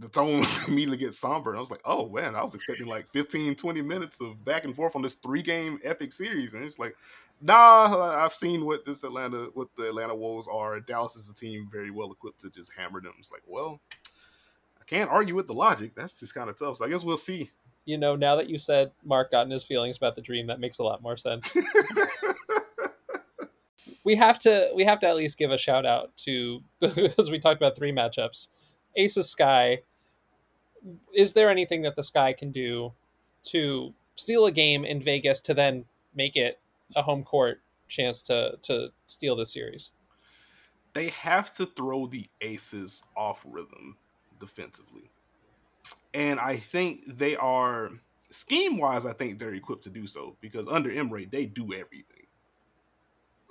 the tone immediately gets somber. And I was like, oh man, I was expecting like 15, 20 minutes of back and forth on this three game epic series. And it's like, nah, I've seen what this Atlanta, what the Atlanta Wolves are. Dallas is a team very well equipped to just hammer them. It's like, well, I can't argue with the logic. That's just kind of tough. So I guess we'll see. You know, now that you said Mark got in his feelings about the dream, that makes a lot more sense. we have to we have to at least give a shout out to as we talked about three matchups. Aces Sky. Is there anything that the Sky can do to steal a game in Vegas to then make it a home court chance to to steal the series? they have to throw the aces off rhythm. Defensively. And I think they are scheme wise, I think they're equipped to do so because under Emre, they do everything.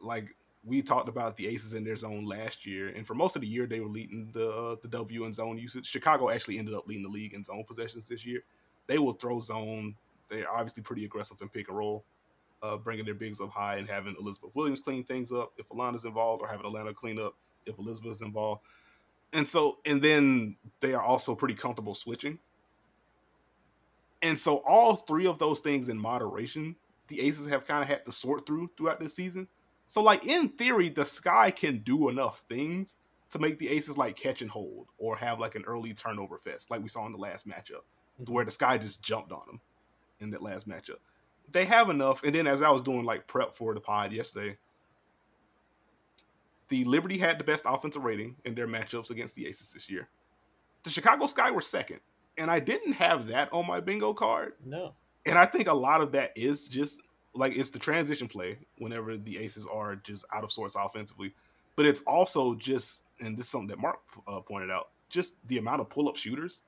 Like we talked about the Aces in their zone last year, and for most of the year they were leading the uh, the W in zone usage. Chicago actually ended up leading the league in zone possessions this year. They will throw zone. They're obviously pretty aggressive in pick and roll, uh, bringing their bigs up high and having Elizabeth Williams clean things up if Alanna's involved, or having Alanna clean up if Elizabeth's involved. And so, and then they are also pretty comfortable switching. And so, all three of those things in moderation, the Aces have kind of had to sort through throughout this season. So, like in theory, the Sky can do enough things to make the Aces like catch and hold or have like an early turnover fest, like we saw in the last matchup, mm-hmm. where the Sky just jumped on them in that last matchup. They have enough. And then as I was doing like prep for the pod yesterday, the Liberty had the best offensive rating in their matchups against the Aces this year. The Chicago Sky were second, and I didn't have that on my bingo card. No. And I think a lot of that is just like it's the transition play whenever the Aces are just out of sorts offensively, but it's also just and this is something that Mark uh, pointed out, just the amount of pull-up shooters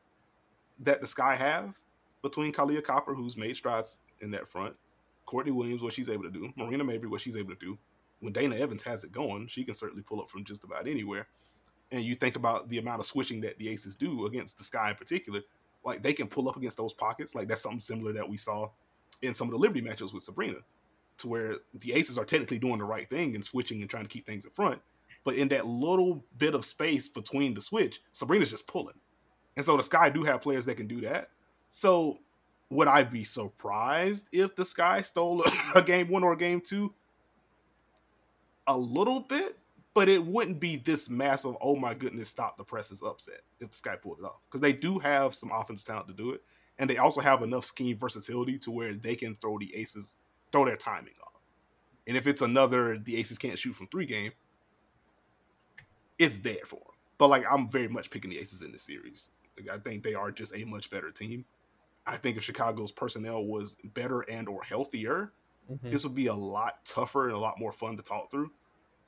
that the Sky have between Kahleah Copper, who's made strides in that front, Courtney Williams, what she's able to do, Marina Mabrey, what she's able to do. When Dana Evans has it going, she can certainly pull up from just about anywhere. And you think about the amount of switching that the Aces do against the Sky in particular, like they can pull up against those pockets. Like that's something similar that we saw in some of the Liberty matchups with Sabrina, to where the Aces are technically doing the right thing and switching and trying to keep things in front. But in that little bit of space between the switch, Sabrina's just pulling. And so the Sky do have players that can do that. So would I be surprised if the Sky stole a game one or a game two? A little bit, but it wouldn't be this massive, oh my goodness, stop the presses upset if the Sky pulled it off. Because they do have some offense talent to do it and they also have enough scheme versatility to where they can throw the aces, throw their timing off. And if it's another the aces can't shoot from three game, it's there for them. But like I'm very much picking the aces in this series. Like, I think they are just a much better team. I think if Chicago's personnel was better and or healthier, mm-hmm. this would be a lot tougher and a lot more fun to talk through.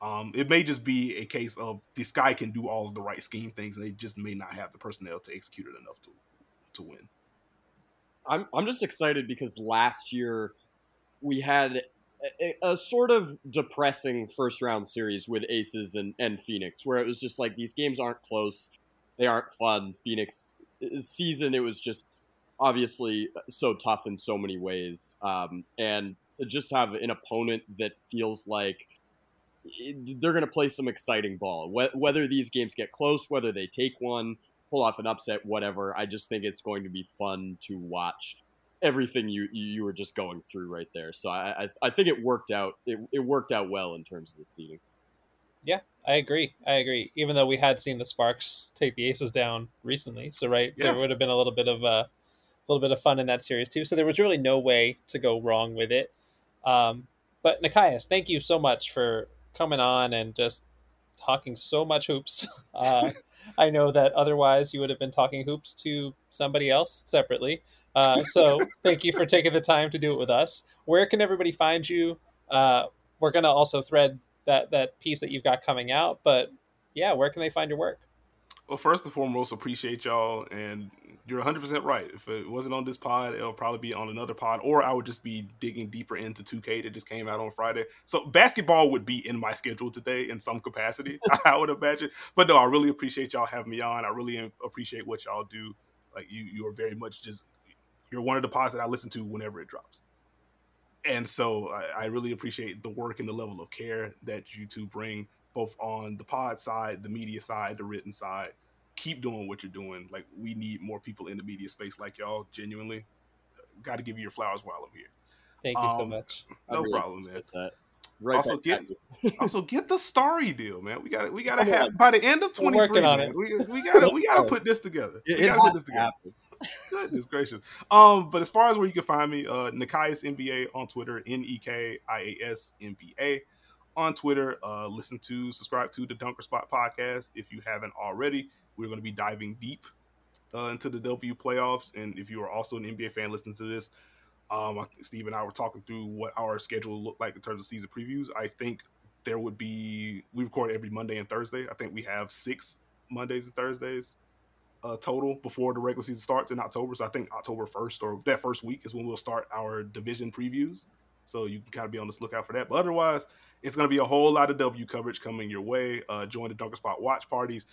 Um, it may just be a case of this guy can do all of the right scheme things, and they just may not have the personnel to execute it enough to to win. I'm I'm just excited because last year we had a, a, sort of depressing first round series with Aces and, and Phoenix, where it was just like these games aren't close, they aren't fun. Phoenix season, it was just obviously so tough in so many ways, um, and to just have an opponent that feels like they're going to play some exciting ball. Whether these games get close, whether they take one, pull off an upset, whatever. I just think it's going to be fun to watch everything you you were just going through right there. So I I, I think it worked out. It, it worked out well in terms of the seeding. Yeah, I agree. I agree. Even though we had seen the Sparks take the Aces down recently, so right yeah. there would have been a little bit of a, a little bit of fun in that series too. So there was really no way to go wrong with it. Um, but Nekias, thank you so much for coming on and just talking so much hoops. Uh, I know that otherwise you would have been talking hoops to somebody else separately. Uh, so thank you for taking the time to do it with us. Where can everybody find you? Uh, we're going to also thread that that piece that you've got coming out, but yeah, where can they find your work? Well, first and foremost, appreciate y'all, and you're 100 percent right. If it wasn't on this pod, it'll probably be on another pod, or I would just be digging deeper into 2K that just came out on Friday. So basketball would be in my schedule today in some capacity, I would imagine. But no, I really appreciate y'all having me on. I really appreciate what y'all do. Like you, you are very much just you're one of the pods that I listen to whenever it drops. And so I, I really appreciate the work and the level of care that you two bring both on the pod side, the media side, the written side. Keep doing what you're doing. Like we need more people in the media space like y'all. Genuinely, got to give you your flowers while I'm here. Thank you um, so much. No really problem, man. Right also get also get the starry deal, man. We got to we got to have by the end of 23, man. We, we got to we got to put this together. We got to put this together. Goodness gracious. Um, but as far as where you can find me, uh, Nekias NBA on Twitter, N E K I A S N B A on Twitter. Uh, listen to, subscribe to the Dunker Spot podcast if you haven't already. We're going to be diving deep uh, into the W playoffs. And if you are also an NBA fan listening to this, um, Steve and I were talking through what our schedule looked like in terms of season previews. I think there would be, we record every Monday and Thursday. I think we have six Mondays and Thursdays uh, total before the regular season starts in October. So I think October 1st or that first week is when we'll start our division previews. So you can kind of be on this lookout for that. But otherwise, it's going to be a whole lot of W coverage coming your way. Uh, join the Dunker Spot watch parties.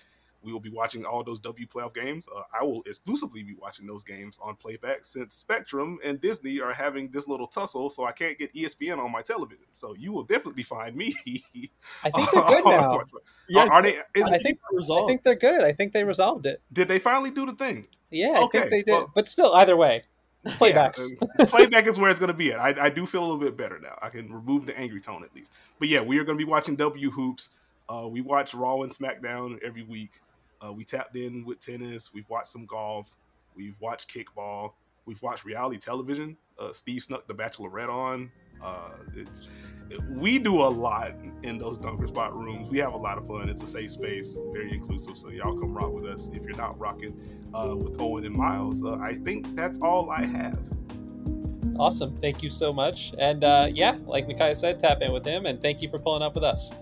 We will be watching all those W playoff games. Uh, I will exclusively be watching those games on playback since Spectrum and Disney are having this little tussle, so I can't get ESPN on my television. So you will definitely find me. I think they're good now. yeah, are, are they? I think I think they're good. I think they resolved it. Did they finally do the thing? Yeah, okay. I think they did. Well, but still, either way, playbacks. Yeah, playback is where it's going to be at. I, I, do feel a little bit better now. I can remove the angry tone at least. But yeah, we are going to be watching W hoops. Uh, we watch Raw and SmackDown every week. Uh, we tapped in with tennis. We've watched some golf. We've watched kickball. We've watched reality television. Uh, Steve snuck The Bachelorette on. Uh, it's we do a lot in those dunker spot rooms. We have a lot of fun. It's a safe space, very inclusive. So y'all come rock with us. If you're not rocking uh, with Owen and Myles, uh, I think that's all I have. Awesome. Thank you so much. And uh, yeah, like Nekias said, tap in with him. And thank you for pulling up with us.